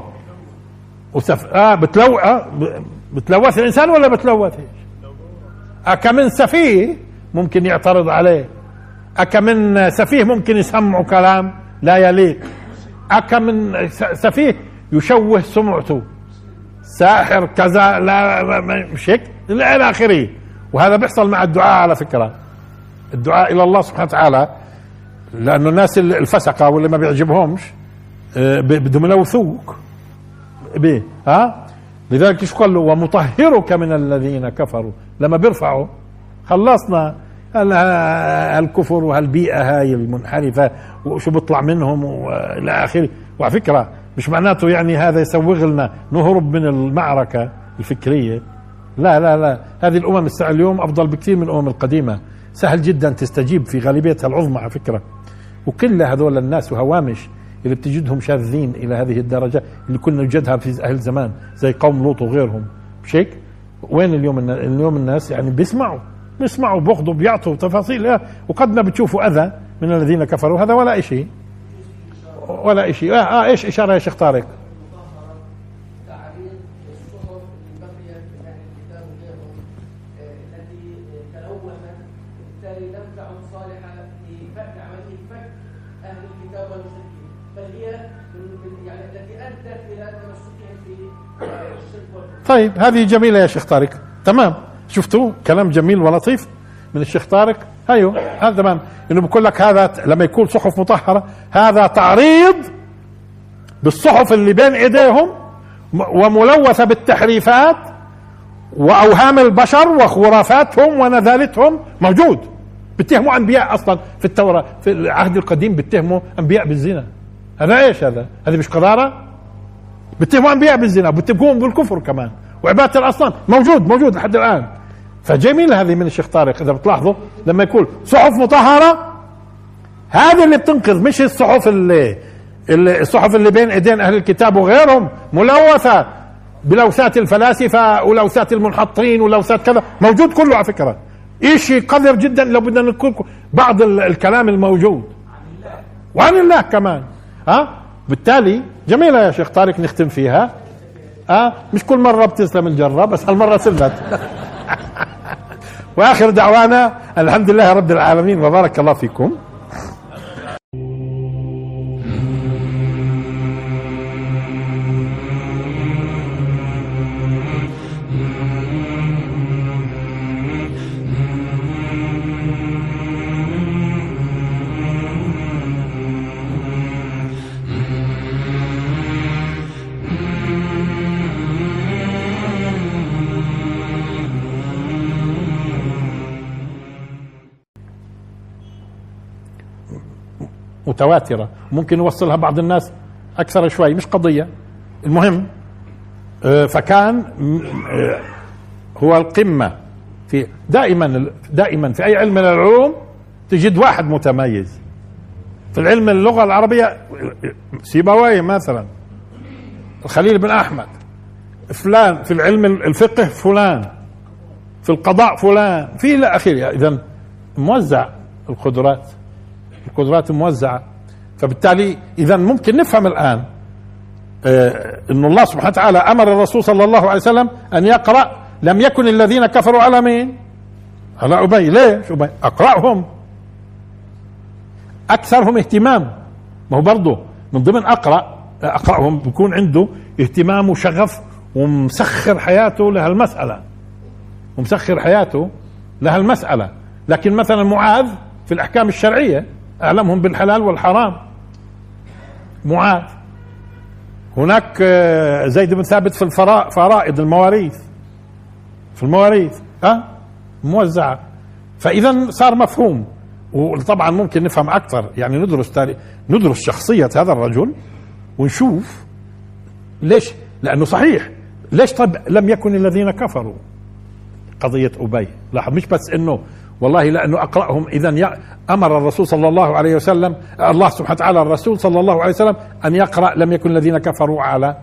وسف... آه بتلو... آه بتلوث الإنسان ولا بتلوث إيش؟ أكمن سفيه ممكن يعترض عليه. أكمن سفيه ممكن يسمعه كلام لا يليق. أكمن سفيه يشوه سمعته. ساحر كذا لا مش هيك؟ إلى آخره. وهذا بيحصل مع الدعاء على فكرة. الدعاء إلى الله سبحانه وتعالى. لأنه الناس الفسقة واللي ما بيعجبهمش آه، بدهم يلوثوك. به ها؟ لذلك إيش قال له؟ ومطهرك من الذين كفروا. لما بيرفعوا خلصنا الكفر وهالبيئة هاي المنحرفة وشو بيطلع منهم وإلى آخره. وعلى فكرة مش معناته يعني هذا يسوغ لنا نهرب من المعركة الفكرية. لا لا لا. هذه الأمم اليوم أفضل بكثير من الأمم القديمة. سهل جدا تستجيب في غالبيتها العظمى على فكرة. وكل هذول الناس وهوامش اللي بتجدهم شاذين إلى هذه الدرجة اللي كنا نجدها في أهل زمان زي قوم لوط وغيرهم. مش هيك؟ وين اليوم اليوم الناس يعني بيسمعوا بيسمعوا بياخذوا بيعطوا تفاصيل. وقد ما بتشوفوا أذى من الذين كفروا. هذا ولا شيء ولا شيء آه, آه إيش إشارة يا شيخ طارق؟ طيب هذه جميلة يا شيخ طارق. تمام. شفتوا؟ كلام جميل ولطيف من الشيخ طارق. أيوه هذا تمام. إنه بقول لك هذا لما يكون صحف مطهرة هذا تعريض بالصحف اللي بين إيديهم وملوثة بالتحريفات وأوهام البشر وخرافاتهم ونذالتهم موجود. بيتهموا أنبياء أصلا في التوراة في العهد القديم بيتهموا أنبياء بالزنا. هذا إيش هذا؟ هذه مش قذارة؟ بيتهموا انبياء بالزنا بيتهموهم بالكفر كمان. وعبادة الأصنام موجود موجود لحد الآن. فجميل هذه من الشيخ طارق إذا بتلاحظوا لما يقول صحف مطهرة هذه اللي بتنقذ مش الصحف اللي, اللي الصحف اللي بين إيدين أهل الكتاب وغيرهم ملوثة بلوثات الفلاسفة ولوثات المنحطين ولوثات كذا. موجود كله على فكرة. شيء قذر جدا لو بدنا نقول بعض الكلام الموجود. وعن الله كمان. ها؟ بالتالي جميلة يا شيخ طارق نختم فيها. آه مش كل مرة بتسلم الجرة بس هالمرة سلمت. <laughs> وآخر دعوانا الحمد لله رب العالمين وبارك الله فيكم. متواترة ممكن يوصلها بعض الناس أكثر شوي مش قضية. المهم آه، فكان آه، هو القمة في دائما دائما في أي علم من العلوم تجد واحد متميز. في العلم اللغة العربية سيبويه مثلا. الخليل بن أحمد. فلان في العلم الفقه فلان. في القضاء فلان. في إلى آخره. إذا موزع القدرات. القدرات موزعة. فبالتالي إذا ممكن نفهم الآن آه أن الله سبحانه وتعالى أمر الرسول صلى الله عليه وسلم أن يقرأ لم يكن الذين كفروا على مين؟ على أبي. ليش؟ أبي. أقرأهم. أكثرهم اهتمام. ما هو برضه من ضمن أقرأ أقرأهم بيكون عنده اهتمام وشغف ومسخر حياته لهالمسألة ومسخر حياته لهالمسألة لكن مثلا معاذ في الأحكام الشرعية أعلمهم بالحلال والحرام. معاذ. هناك آه، زيد بن ثابت في الفرائض المواريث. في المواريث ها؟ موزعة. فإذا صار مفهوم وطبعا ممكن نفهم أكثر. يعني ندرس تاريخ ندرس شخصية هذا الرجل ونشوف ليش لأنه صحيح. ليش طب لم يكن الذين كفروا؟ قضية أبي. لاحظ مش بس أنه والله لأنه أقرأهم. إذا أمر الرسول صلى الله عليه وسلم الله سبحانه وتعالى الرسول صلى الله عليه وسلم أن يقرأ لم يكن الذين كفروا على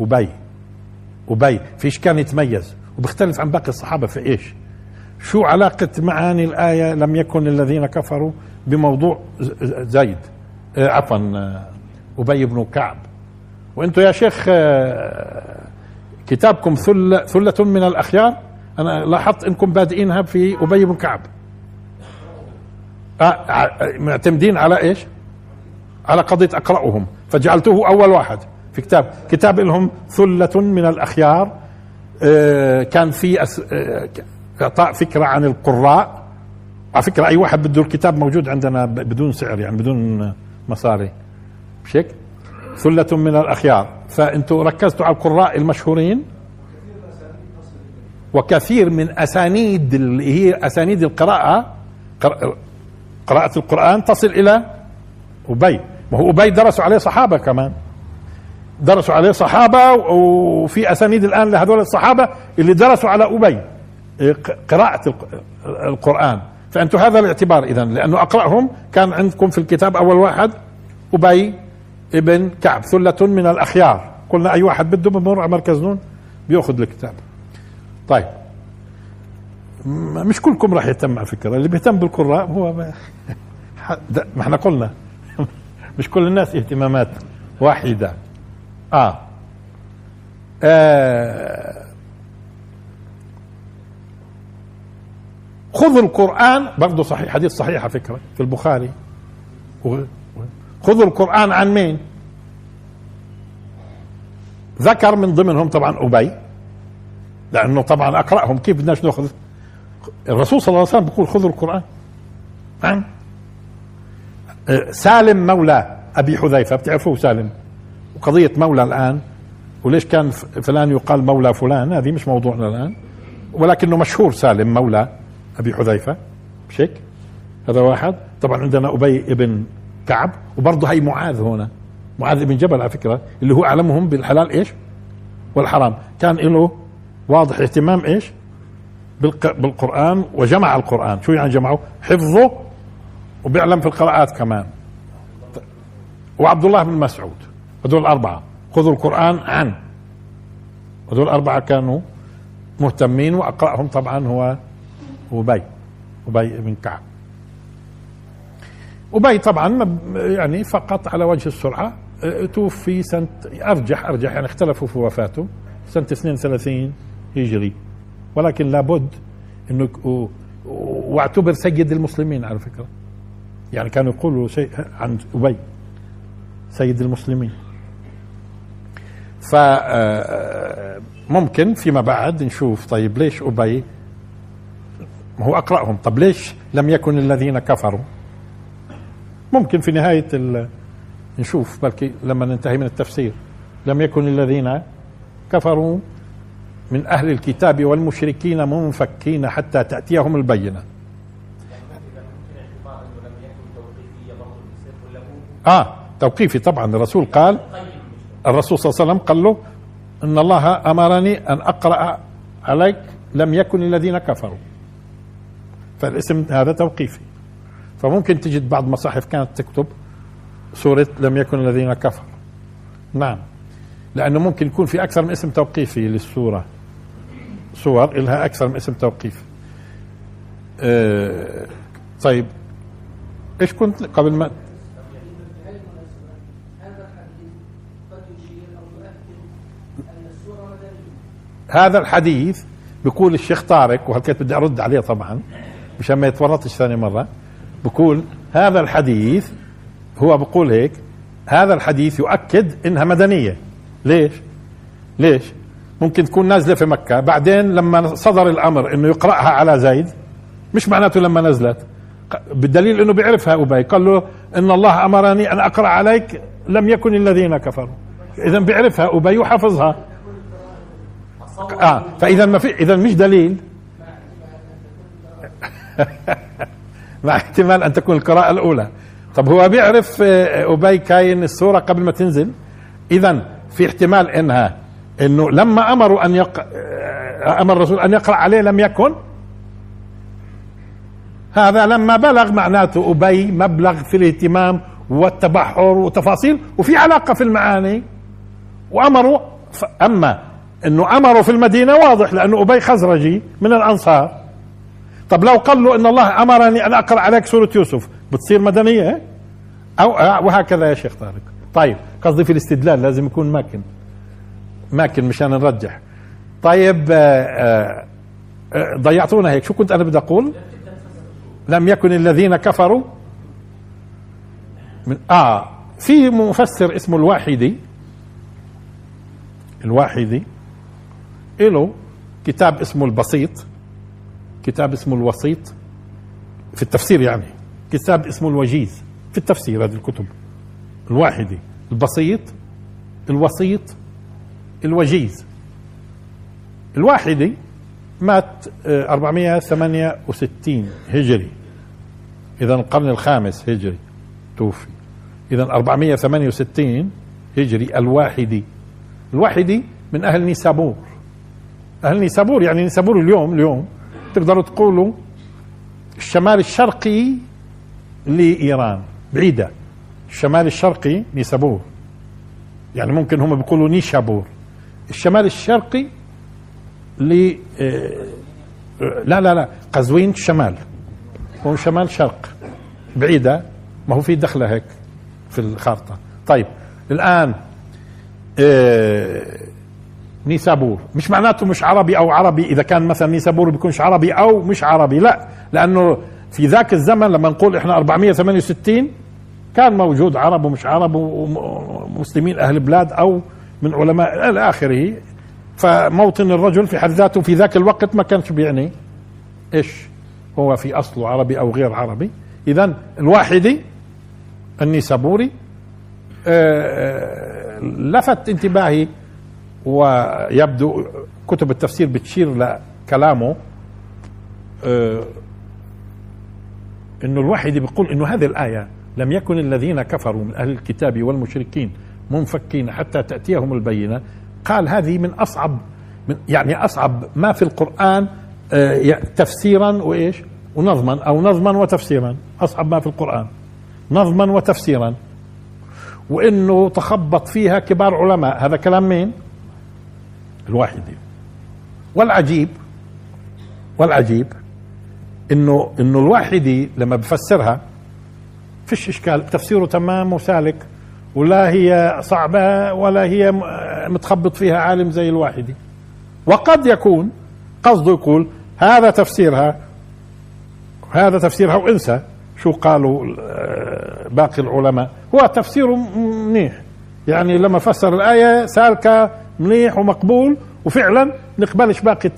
أبي. أبي فيش كان يتميز؟ وبيختلف عن باقي الصحابة في إيش؟ شو علاقة معاني الآية لم يكن الذين كفروا بموضوع زيد آه، عفوا آه، أبي بن كعب. وأنتم يا شيخ آه، كتابكم ثلة, ثلة من الأخيار؟ أنا لاحظت أنكم بادئينها في أبي بن كعب. معتمدين على إيش؟ على قضية أقرأهم. فجعلته أول واحد في كتاب. كتاب لهم ثلة من الأخيار. كان في إعطاء فكرة عن القراء. على فكرة أي واحد بده الكتاب موجود عندنا بدون سعر يعني بدون مصاري. مش هيك؟ ثلة من الأخيار. فأنتم ركزتوا على القراء المشهورين. وكثير من أسانيد اللي هي أسانيد القراءة قراءة القرآن تصل إلى أبي. ما هو أبي درسوا عليه صحابة كمان. درسوا عليه صحابة وفي أسانيد الآن لهذول الصحابة اللي درسوا على أبي قراءة القرآن. فأنتم هذا الاعتبار إذا لأنه أقرأهم كان عندكم في الكتاب أول واحد أبي ابن كعب ثلة من الأخيار. قلنا أي واحد بده بمر على مركز نون بيأخذ الكتاب. طيب. مش كلكم راح يهتم على فكرة اللي بيهتم بالقراء هو ما <laughs> إحنا قلنا. <laughs> مش كل الناس اهتمامات واحدة. آه, آه. خذوا القرآن برضه صحيح حديث صحيح على فكرة في البخاري. خذوا القرآن عن مين؟ ذكر من ضمنهم طبعا أبي. لأنه طبعا أقرأهم كيف بدناش نأخذ. الرسول صلى الله عليه وسلم بيقول خذوا القرآن. نعم. سالم مولى أبي حذيفة بتعرفوه سالم؟ وقضية مولى الآن وليش كان فلان يقال مولى فلان؟ هذه مش موضوعنا الآن. ولكنه مشهور سالم مولى أبي حذيفة مش هيك؟ هذا واحد. طبعا عندنا أبي ابن كعب وبرضه هي معاذ هنا. معاذ بن جبل على فكرة اللي هو أعلمهم بالحلال إيش؟ والحرام. كان له واضح اهتمام إيش؟ بالقرآن وجمع القرآن شو يعني جمعه؟ حفظه وبيعلم في القراءات كمان وعبد الله بن مسعود هذول الأربعة خذوا القرآن عن هذول الأربعة كانوا مهتمين وأقرأهم طبعا هو أبي أبي بن كعب أبي طبعا يعني فقط على وجه السرعة آه، توفي سنة أرجح أرجح يعني اختلفوا في وفاته سنة 32 هجري ولكن لابد إنه واعتبر سيد المسلمين على فكرة. يعني كانوا يقولوا شيء عن أبي سيد المسلمين. ف آه، ممكن فيما بعد نشوف طيب ليش أبي ما هو أقرأهم؟ طب ليش لم يكن الذين كفروا؟ ممكن في نهاية نشوف بلكي لما ننتهي من التفسير. لم يكن الذين كفروا من أهل الكتاب والمشركين منفكين حتى تأتيهم البينة. آه توقيفي طبعا. الرسول قال الرسول صلى الله عليه وسلم قال له إن الله أمرني أن أقرأ عليك لم يكن الذين كفروا. فالاسم هذا توقيفي. فممكن تجد بعض مصاحف كانت تكتب سورة لم يكن الذين كفروا. نعم. لأنه ممكن يكون في أكثر من اسم توقيفي للسورة. صور إلها أكثر من اسم توقيفي أه طيب إيش كنت قبل ما هذا الحديث بيقول الشيخ طارق وهالكيت بدي أرد عليه طبعا مشان ما يتورطش ثاني مرة بقول هذا الحديث هو بقول هيك هذا الحديث يؤكد إنها مدنية ليش؟ ليش؟ ممكن تكون نازلة في مكة. بعدين لما صدر الأمر إنه يقرأها على زيد مش معناته لما نزلت. بالدليل إنه بيعرفها أبي. قال له إن الله أمرني أن أقرأ عليك لم يكن الذين كفروا. اذا بيعرفها أبي وحفظها. آه فاذا ما في اذا مش دليل. <laughs> مع احتمال أن تكون القراءة الأولى. طب هو بيعرف آه، أبي كاين السورة قبل ما تنزل؟ اذا في احتمال إنها إنه لما أمروا أن يق... آه، أمر الرسول أن يقرأ عليه لم يكن؟ هذا لما بلغ معناته أبي مبلغ في الاهتمام والتبحر وتفاصيل وفي علاقة في المعاني. وأمروا أما إنه أمروا في المدينة واضح لأنه أبي خزرجي من الأنصار. طب لو قال له إن الله أمرني أن أقرأ عليك سورة يوسف بتصير مدنية؟ أو وهكذا يا شيخ طارق. طيب قصدي في الاستدلال لازم يكون ماكن ماكن مشان نرجح. طيب آه، آه، آه، ضيعتونا هيك. شو كنت أنا بدي أقول؟ لم يكن الذين كفروا. من آه في مفسر اسمه الواحدي. الواحدي. له كتاب اسمه البسيط. كتاب اسمه الوسيط. في التفسير يعني. كتاب اسمه الوجيز. في التفسير هذه الكتب. الواحدي. البسيط. الوسيط. الوجيز. الواحدي مات 468 هجري. اذا القرن الخامس هجري توفي. اذا 468 هجري الواحدي الواحدي من أهل نيسابور. أهل نيسابور يعني نيسابور اليوم اليوم تقدروا تقولوا الشمال الشرقي لإيران بعيدة. الشمال الشرقي نيسابور. يعني ممكن هم بيقولوا نيشابور. الشمال الشرقي ل آه، لا لا لا قزوين شمال هو شمال شرق بعيدة ما هو في دخلة هيك في الخارطة. طيب الآن آه، نيسابور. مش معناته مش عربي أو عربي إذا كان مثلا نيسابور بيكونش عربي أو مش عربي لا. لأنه في ذاك الزمن لما نقول إحنا 468 كان موجود عرب ومش عرب ومسلمين أهل بلاد أو من علماء إلى آخره فموطن الرجل في حد ذاته في ذاك الوقت ما كانش بيعني إيش؟ هو في اصله عربي أو غير عربي. اذا الواحدي النيسابوري آه، لفت انتباهي ويبدو كتب التفسير بتشير لكلامه آه، إنه الواحدي بيقول إنه هذه الآية لم يكن الذين كفروا من أهل الكتاب والمشركين منفكين حتى تأتيهم البينة. قال هذه من أصعب من يعني أصعب ما في القرآن آه، تفسيرا وإيش؟ ونظما أو نظما وتفسيرا. أصعب ما في القرآن. نظما وتفسيرا. وإنه تخبط فيها كبار علماء. هذا كلام مين؟ الواحدي. والعجيب والعجيب إنه إنه الواحدي لما بفسرها فيش إشكال. تفسيره تمام وسالك. ولا هي صعبة ولا هي متخبط فيها عالم زي الواحدي وقد يكون قصده يقول هذا تفسيرها هذا تفسيرها وانسى شو قالوا آه، باقي العلماء. هو تفسيره منيح. يعني لما فسر الآية سالكة منيح ومقبول وفعلا نقبلش باقي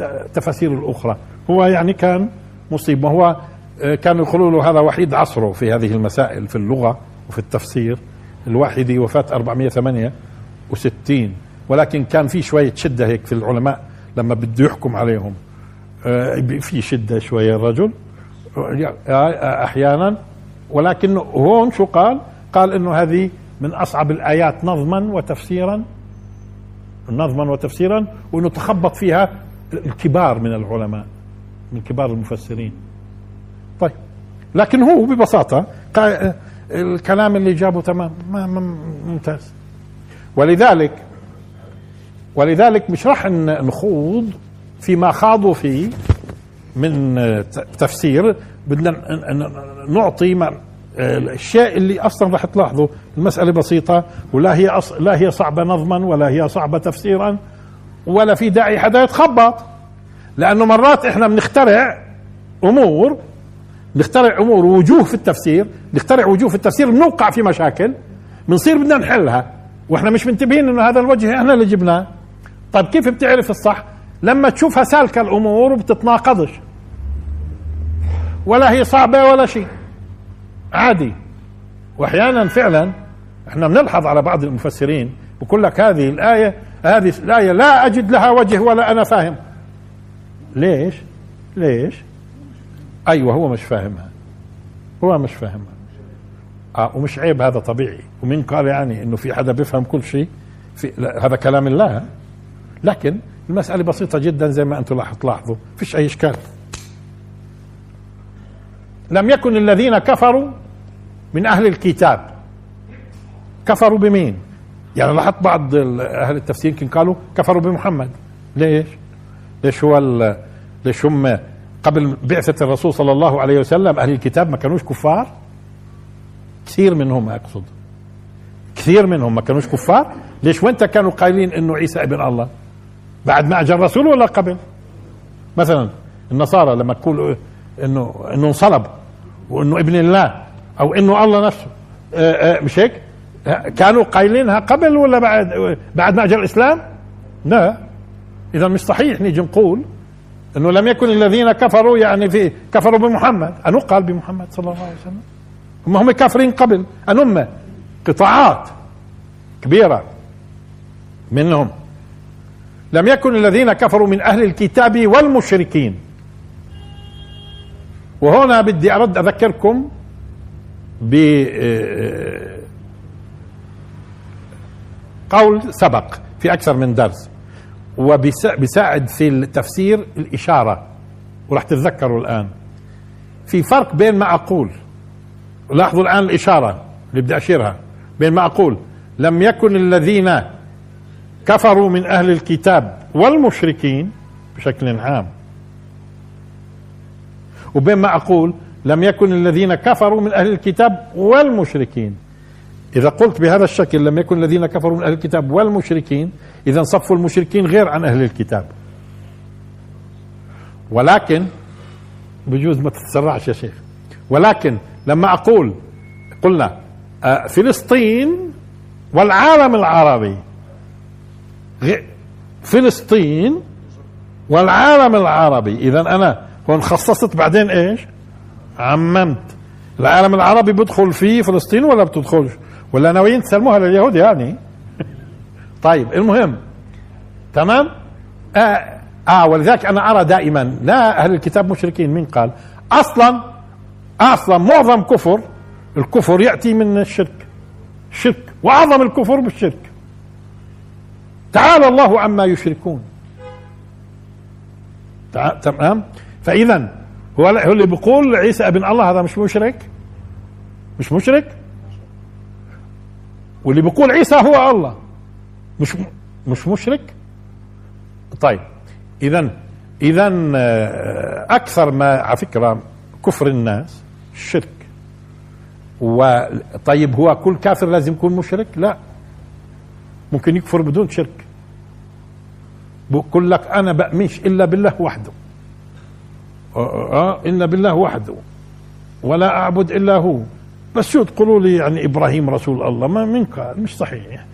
التفاسير الأخرى. هو يعني كان مصيبة. هو آه، كانوا يقولوا له هذا وحيد عصره في هذه المسائل في اللغة وفي التفسير. الواحدي وفاة 468 ولكن كان في شوية شدة هيك في العلماء لما بده يحكم عليهم. آه، في شدة شوية الرجل آه، أحيانا. ولكن هون شو قال؟ قال إنه هذه من أصعب الآيات نظما وتفسيرا نظما وتفسيرا وإنه تخبط فيها الكبار من العلماء من كبار المفسرين. طيب. لكن هو ببساطة الكلام اللي جابه تمام. ما ممتاز. ولذلك ولذلك مش راح نخوض فيما خاضوا فيه من تفسير. بدنا نعطي الشيء اللي أصلا راح تلاحظوا المسألة بسيطة. ولا هي أص... لا هي صعبة نظما ولا هي صعبة تفسيرا ولا في داعي حدا يتخبط. لأنه مرات إحنا بنخترع أمور نخترع أمور وجوه في التفسير نخترع وجوه في التفسير بنوقع في مشاكل بنصير بدنا نحلها. وإحنا مش منتبهين إنه هذا الوجه إحنا اللي جبناه. طيب كيف بتعرف الصح؟ لما تشوفها سالكة الأمور وبتتناقضش. ولا هي صعبة ولا شيء. عادي. وأحيانا فعلا إحنا بنلحظ على بعض المفسرين بقول لك هذه الآية هذه الآية لا أجد لها وجه ولا أنا فاهم. ليش؟ ليش؟ أيوه هو مش فاهمها. هو مش فاهمها. آه ومش عيب هذا طبيعي. ومين قال يعني إنه في حدا بيفهم كل شيء في هذا كلام الله. لكن المسألة بسيطة جدا زي ما أنتم تلاحظوا. فيش أي إشكال. لم يكن الذين كفروا من أهل الكتاب. كفروا بمين؟ يعني لاحظت بعض أهل التفسير يمكن قالوا كفروا بمحمد. ليش؟ ليش هو ليش هم قبل بعثة الرسول صلى الله عليه وسلم أهل الكتاب ما كانوش كفار؟ كثير منهم أقصد كثير منهم ما كانوش كفار؟ ليش؟ وانت كانوا قايلين إنه عيسى ابن الله. بعد ما اجى الرسول ولا قبل؟ مثلا النصارى لما تقول إنه إنه انصلب وإنه ابن الله أو إنه الله نفسه. آه، آه، مش هيك؟ كانوا قايلينها قبل ولا بعد؟ بعد ما اجى الإسلام؟ لا. اذا مش صحيح نيجي نقول إنه لم يكن الذين كفروا يعني في كفروا بمحمد. أنو قال بمحمد صلى الله عليه وسلم؟ هم هم كافرين قبل. انهم قطاعات كبيرة منهم. لم يكن الذين كفروا من أهل الكتاب والمشركين. وهنا بدي أرد أذكركم ب آه، قول سبق في أكثر من درس. وبيساعد في التفسير الإشارة وراح تتذكروا الآن. في فرق بين ما أقول لاحظوا الآن الإشارة اللي بدي أشيرها بين ما أقول لم يكن الذين كفروا من أهل الكتاب والمشركين بشكل عام. وبين ما أقول لم يكن الذين كفروا من أهل الكتاب والمشركين. إذا قلت بهذا الشكل لم يكن الذين كفروا من أهل الكتاب والمشركين إذا صفوا المشركين غير عن أهل الكتاب. ولكن بجوز ما تتسرعش يا شيخ. ولكن لما أقول قلنا آه، فلسطين والعالم العربي. فلسطين والعالم العربي. إذا أنا هون خصصت بعدين إيش؟ عممت. العالم العربي بدخل فيه فلسطين ولا بتدخلش ولا ناويين تسلموها لليهود يعني. <laughs> طيب المهم تمام؟ آه, آه ولذلك أنا أرى دائما لا أهل الكتاب مشركين مين قال؟ أصلا أصلا معظم كفر الكفر يأتي من الشرك. الشرك وأعظم الكفر بالشرك. تعالى الله عما يشركون. تمام؟ فاذا هو هو اللي بيقول عيسى ابن الله هذا مش مشرك؟ مش مشرك؟ واللي بيقول عيسى هو الله. مش مش مشرك؟ طيب اذا اذا آه، أكثر ما على فكرة كفر الناس الشرك وطيب هو كل كافر لازم يكون مشرك؟ لا. ممكن يكفر بدون شرك. بقول لك أنا بأمنش إلا بالله وحده. آه, آه إلا بالله وحده. ولا أعبد إلا هو. بس شو تقولوا لي يعني إبراهيم رسول الله ما من قال؟ مش صحيح.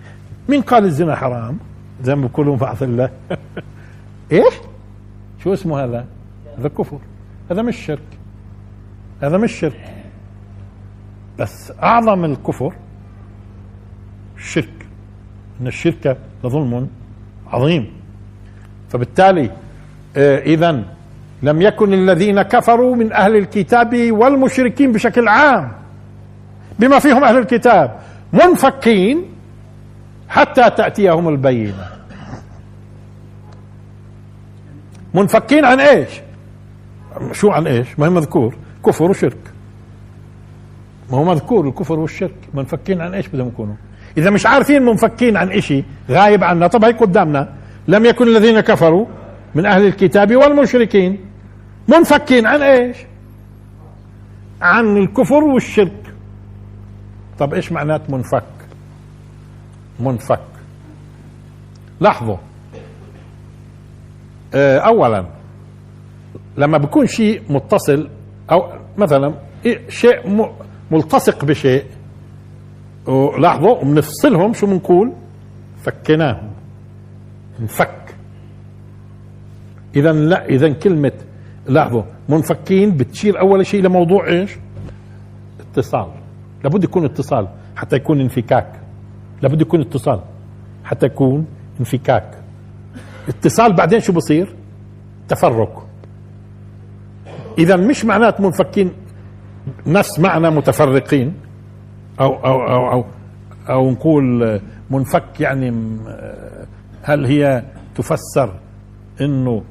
مين قال الزنا حرام؟ زي ما بيقولوا بعض الله. <laughs> إيش؟ شو اسمه هذا؟ هذا كفر. هذا مش شرك. هذا مش شرك. بس أعظم الكفر الشرك. إن الشرك لظلم عظيم. فبالتالي آه، اذا لم يكن الذين كفروا من أهل الكتاب والمشركين بشكل عام. بما فيهم أهل الكتاب منفكين حتى تأتيهم البينة. منفكين عن إيش؟ شو عن إيش؟ ما هي مذكور. كفر وشرك. ما هو مذكور الكفر والشرك. منفكين عن إيش بدهم يكونوا؟ إذا مش عارفين منفكين عن إشي غايب عنا. طب هيك قدامنا. لم يكن الذين كفروا من أهل الكتاب والمشركين. منفكين عن إيش؟ عن الكفر والشرك. طب إيش معنات منفك؟ منفك. لاحظوا. آه، اولا لما بيكون شيء متصل أو مثلا شيء ملتصق بشيء ولاحظوا وبنفصلهم شو بنقول فكناهم انفك اذا لا اذا كلمة لاحظوا منفكين بتشير أول شيء لموضوع إيش؟ اتصال. لابد يكون اتصال حتى يكون انفكاك. لابد يكون اتصال حتى يكون انفكاك. اتصال بعدين شو بصير؟ تفرق. إذا مش معنات منفكين نفس معنى متفرقين أو أو أو أو, أو نقول منفك يعني هل هي تفسر إنه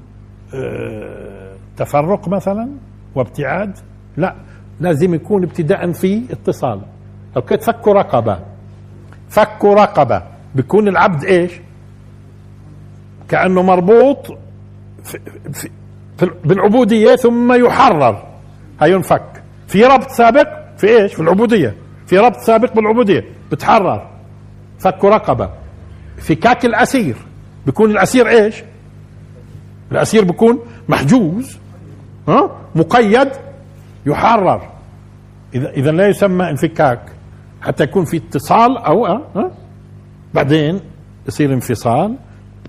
آه، تفرق مثلا وابتعاد؟ لا. لازم يكون ابتداء في اتصال. لو كنت رقبة. فك رقبة. بيكون العبد إيش؟ كأنه مربوط في في بالعبودية ثم يحرر. هينفك في ربط سابق في إيش؟ في العبودية. في ربط سابق بالعبودية. بتحرر. فك رقبة. فكاك الأسير. بيكون الأسير إيش؟ الأسير بيكون محجوز. ها؟ مقيد. يحرر. اذا إذا لا يسمى انفكاك. حتى يكون في اتصال أو أه؟ بعدين يصير انفصال.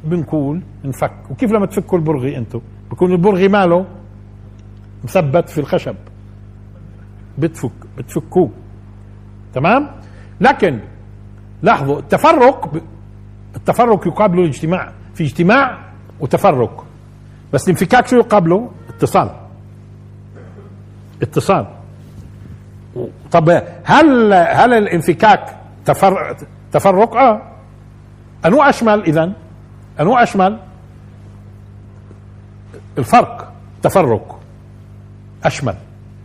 بنقول انفك. وكيف لما تفكوا البرغي أنتم بكون البرغي ماله؟ مثبت في الخشب. بتفك بتفكوه. تمام؟ لكن لاحظوا التفرق التفرق يقابله الاجتماع. في اجتماع وتفرق. بس الانفكاك شو يقابله؟ اتصال. اتصال. طب هل هل الانفكاك تفرق تفرق؟ آه. أنو أشمل اذا أنو أشمل؟ الفرق تفرق. أشمل.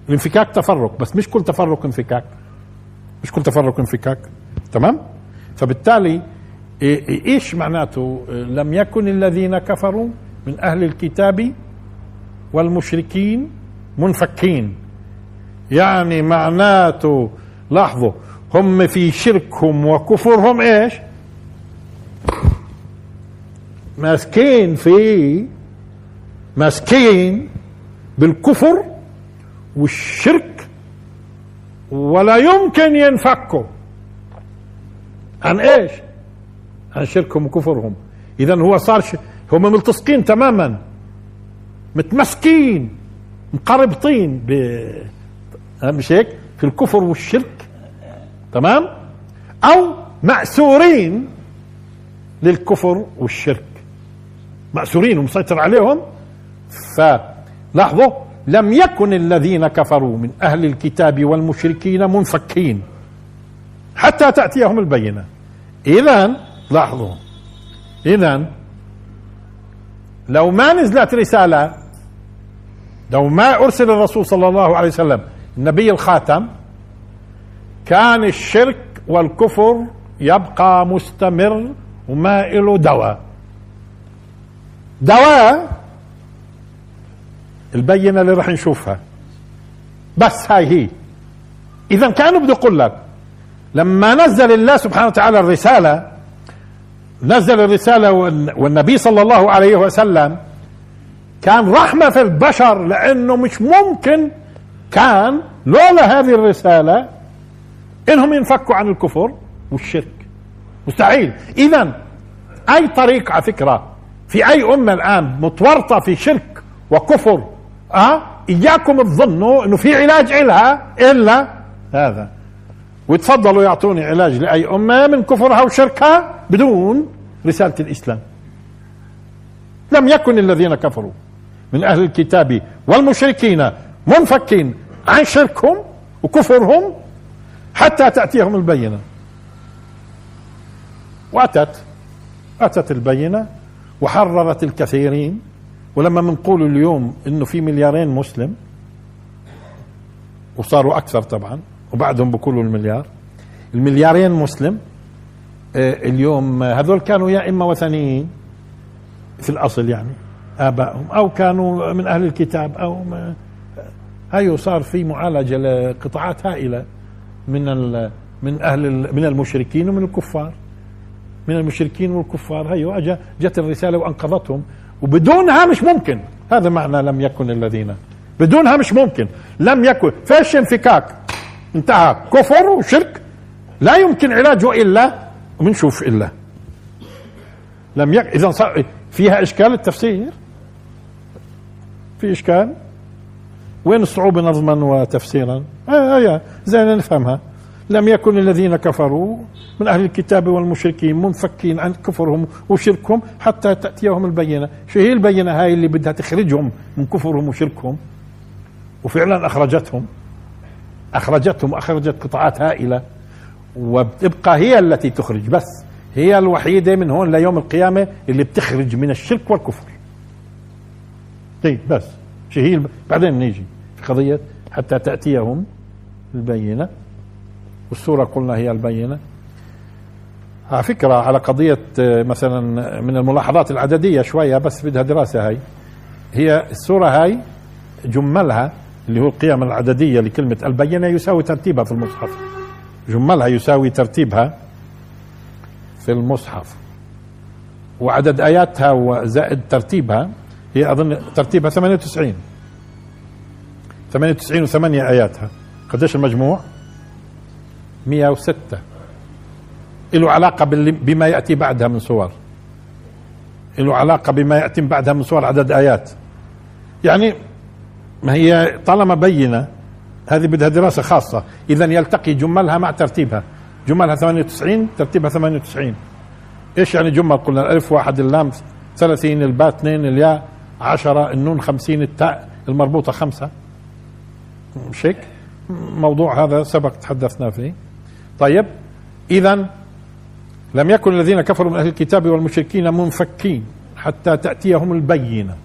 الانفكاك تفرق بس مش كل تفرق انفكاك. مش كل تفرق انفكاك. تمام؟ فبالتالي إيش معناته؟ لم يكن الذين كفروا من أهل الكتاب والمشركين منفكين. يعني معناته لاحظوا هم في شركهم وكفرهم إيش؟ ماسكين في ماسكين بالكفر والشرك ولا يمكن ينفكوا. عن إيش؟ عن شركهم وكفرهم. اذا هو صار ش... هم ملتصقين تماما. متمسكين. مقربطين ب مش هيك؟ في الكفر والشرك. تمام؟ أو مأسورين للكفر والشرك. مأسورين ومسيطر عليهم. فلاحظوا لم يكن الذين كفروا من أهل الكتاب والمشركين منفكين حتى تأتيهم البينة. إذا لاحظوا إذا لو ما نزلت رسالة لو ما أرسل الرسول صلى الله عليه وسلم النبي الخاتم كان الشرك والكفر يبقى مستمر وما له دواء. دواء البينة اللي راح نشوفها. بس هاي هي. اذا كانوا بده يقول لك لما نزل الله سبحانه وتعالى الرسالة نزل الرسالة والنبي صلى الله عليه وسلم كان رحمة في البشر لأنه مش ممكن كان لولا هذه الرسالة إنهم ينفكوا عن الكفر والشرك. مستحيل. اذا أي طريق على فكرة في أي أمة الآن متورطة في شرك وكفر آه إياكم تظنوا إنه في علاج إلها إلا هذا. ويتفضلوا يعطوني علاج لأي أمة من كفرها وشركها بدون رسالة الإسلام. لم يكن الذين كفروا. من أهل الكتاب والمشركين منفكين عن شركهم وكفرهم حتى تأتيهم البينة. وأتت أتت البينة وحررت الكثيرين. ولما بنقول اليوم إنه في مليارين مسلم وصاروا أكثر طبعا وبعدهم بقولوا المليار. المليارين مسلم آه، اليوم هذول كانوا يا إما وثنيين في الأصل يعني آبائهم أو كانوا من أهل الكتاب أو ما هاي صار في معالجة لقطاعات هائلة من من أهل من المشركين ومن الكفار. من المشركين والكفار هي جت الرسالة وأنقذتهم. وبدونها مش ممكن. هذا معنى لم يكن الذين. بدونها مش ممكن. لم يكن. فيش انفكاك؟ انتهى. كفر وشرك. لا يمكن علاجه إلا وبنشوف إلا. لم يك اذا فيها إشكال التفسير. في إشكال؟ وين الصعوبة نظما وتفسيرا؟ آه آه زين نفهمها. لم يكن الذين كفروا من أهل الكتاب والمشركين منفكين عن كفرهم وشركهم حتى تأتيهم البينة. شو هي البينة هاي اللي بدها تخرجهم من كفرهم وشركهم؟ وفعلا أخرجتهم. أخرجتهم أخرجت قطاعات هائلة. وبتبقى هي التي تخرج. بس هي الوحيدة من هون ليوم القيامة اللي بتخرج من الشرك والكفر. طيب بس هي بعدين نيجي في قضية حتى تأتيهم البينة. والسورة قلنا هي البينة. على فكرة على قضية آه، مثلا من الملاحظات العددية شوية بس بدها دراسة هاي. هي السورة هاي جملها اللي هو القيم العددية لكلمة البينة يساوي ترتيبها في المصحف. جملها يساوي ترتيبها في المصحف. وعدد آياتها وزائد ترتيبها هي أظن ترتيبها 98 98 و8 آياتها. قديش المجموع؟ 106 له علاقة بما يأتي بعدها من صور. له علاقة بما يأتي بعدها من صور عدد آيات. يعني ما هي طالما بينة هذه بدها دراسة خاصة. إذا يلتقي جملها مع ترتيبها. جملها 98 ترتيبها 98 إيش يعني جمل؟ قلنا الألف واحد اللام 30 الباء 2 الياء. 10 النون 50 التاء المربوطة خمسة. مش هيك موضوع هذا سبق تحدثنا فيه. طيب إذا لم يكن الذين كفروا من أهل الكتاب والمشركين منفكين حتى تأتيهم البينة.